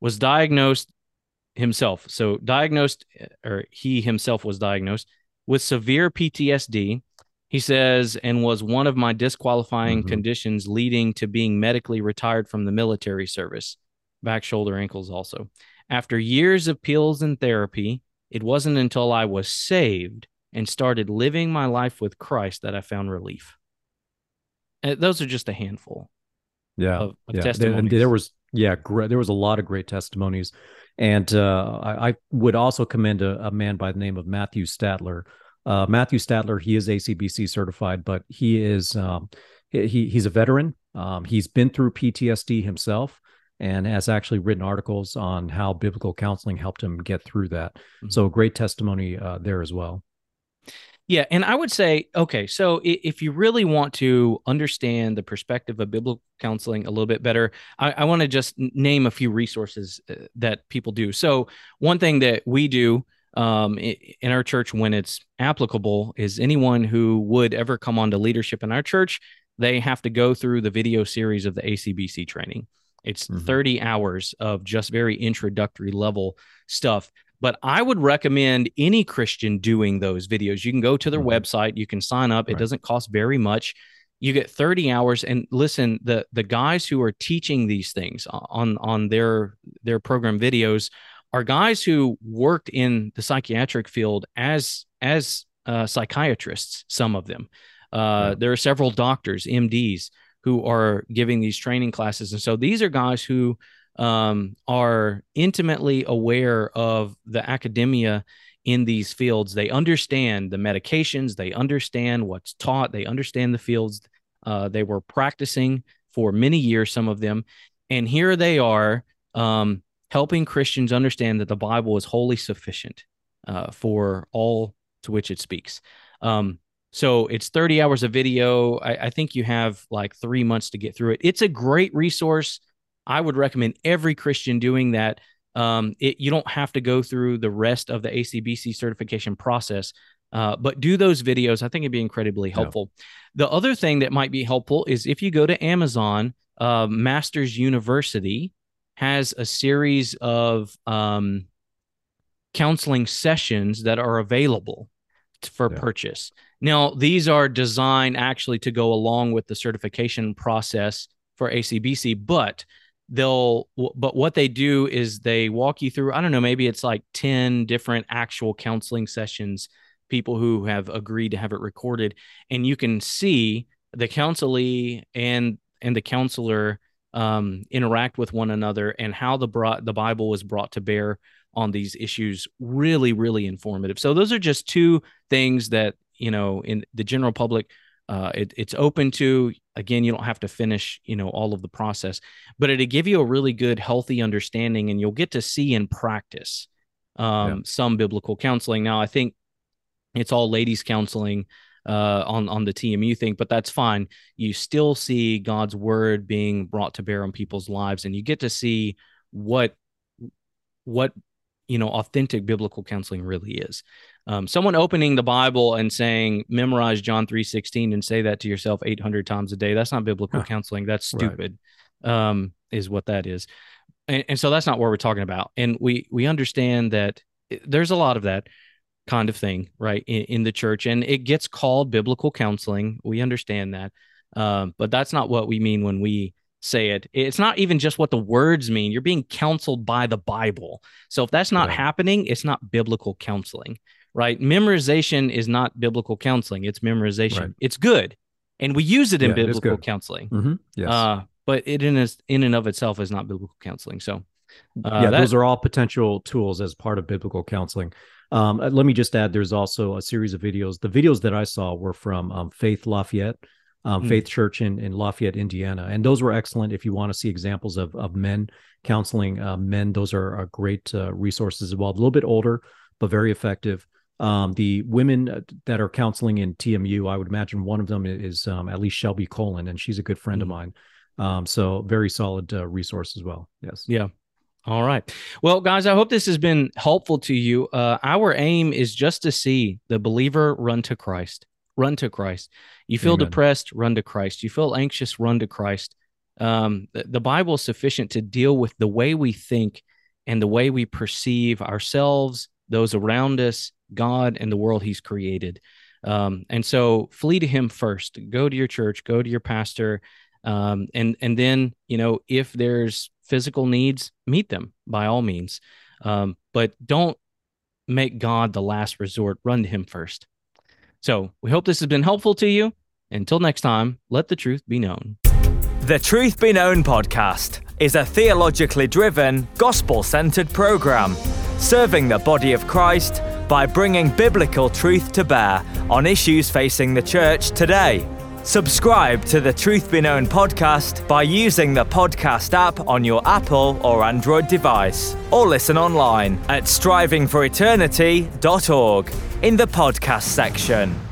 was diagnosed himself. So diagnosed, or he himself was diagnosed with severe PTSD. He says, and was one of my disqualifying
Mhm.
conditions leading to being medically retired from the military service, back, shoulder, ankles also. After years of pills and therapy, it wasn't until I was saved and started living my life with Christ that I found relief. Uh, those are just a handful
Yeah.
of, of
yeah. There,
testimonies.
and there was yeah, great, there was a lot of great testimonies, and uh, I, I would also commend a, a man by the name of Matthew Statler. Uh, Matthew Statler, he is ACBC certified, but he is um, he he's a veteran. Um, he's been through PTSD himself and has actually written articles on how biblical counseling helped him get through that.
Mhm.
So great testimony uh, there as well.
Yeah, and I would say, okay, so if you really want to understand the perspective of biblical counseling a little bit better, I, I want to just name a few resources uh, that people do. So one thing that we do um, in our church when it's applicable is anyone who would ever come on to leadership in our church, they have to go through the video series of the ACBC training. It's
Mhm.
30 hours of just very introductory level stuff but I would recommend any Christian doing those videos. You can go to their
Mhm.
website, you can sign up. It
Right.
doesn't cost very much. You get 30 hours and listen, the the guys who are teaching these things on on their their program videos are guys who worked in the psychiatric field as as uh, psychiatrists, some of them. Uh,
Yeah.
There are several doctors, MDs, who are giving these training classes. And so these are guys who um, are intimately aware of the academia in these fields. They understand the medications, they understand what's taught, they understand the fields. Uh, they were practicing for many years, some of them. And here they are um, helping Christians understand that the Bible is wholly sufficient uh, for all to which it speaks. Um, so it's 30 hours of video. I, I think you have like three months to get through it. It's a great resource. I would recommend every Christian doing that. Um, it, you don't have to go through the rest of the ACBC certification process, uh, but do those videos. I think it'd be incredibly helpful. The other thing that might be helpful is if you go to Amazon, uh, Masters University has a series of um, counseling sessions that are available for
Yeah.
purchase. Now, these are designed actually to go along with the certification process for ACBC, but they'll but what they do is they walk you through i don't know maybe it's like 10 different actual counseling sessions people who have agreed to have it recorded and you can see the counselee and and the counselor um, interact with one another and how the brought the bible was brought to bear on these issues really really informative. So those are just two things that you know in the general public uh, it, it's open to. Again you don't have to finish you know all of the process but it'll give you a really good healthy understanding and you'll get to see in practice um,
Yeah.
some biblical counseling. Now i think it's all ladies counseling uh, on on the TMU thing, but that's fine. You still see God's word being brought to bear on people's lives, and you get to see what what you know authentic biblical counseling really is. Um, someone opening the Bible and saying, "Memorize John three sixteen and say that to yourself eight hundred times a day." That's not biblical
Huh.
counseling. That's
Right.
stupid. Um, is what that is, and, and so that's not what we're talking about. And we we understand that there's a lot of that kind of thing, right, in, in the church, and it gets called biblical counseling. We understand that, um, but that's not what we mean when we say it. It's not even just what the words mean. You're being counseled by the Bible. So if that's not
Right.
happening, it's not biblical counseling, right? Memorization is not biblical counseling. It's memorization.
Right.
It's good, and we use it in
Yeah,
biblical
good.
counseling.
Mhm. Yes.
Uh, but it in is, in and of itself is not biblical counseling. So uh,
yeah,
that-
those are all potential tools as part of biblical counseling. Um, uh, let me just add, there's also a series of videos. The videos that I saw were from um, Faith Lafayette, um,
Mm.
Faith Church in, in Lafayette, Indiana, and those were excellent. If you want to see examples of of men counseling uh, men, those are, are great uh, resources as well. A little bit older, but very effective. Um, the women uh, that are counseling in TMU, I would imagine one of them is um, at least Shelby Colin, and she's a good friend of
Mhm.
mine. Um, so very solid uh, resource as well. Yes.
Yeah. All right. Well, guys, I hope this has been helpful to you. Uh, our aim is just to see the believer run to Christ. Run to Christ. You feel Amen. depressed, run to Christ. You feel anxious, run to Christ. Um, the, the Bible is sufficient to deal with the way we think and the way we perceive ourselves, those around us, God, and the world He's created. Um, and so flee to Him first. Go to your church, go to your pastor, um, and and then you know if there's physical needs, meet them by all means. Um, but don't make God the last resort. Run to Him first. So we hope this has been helpful to you. Until next time, let the truth be known.
The Truth Be Known podcast is a theologically driven, gospel centered program serving the body of Christ by bringing biblical truth to bear on issues facing the church today. Subscribe to the Truth Be Known podcast by using the podcast app on your Apple or Android device, or listen online at strivingforeternity.org in the podcast section.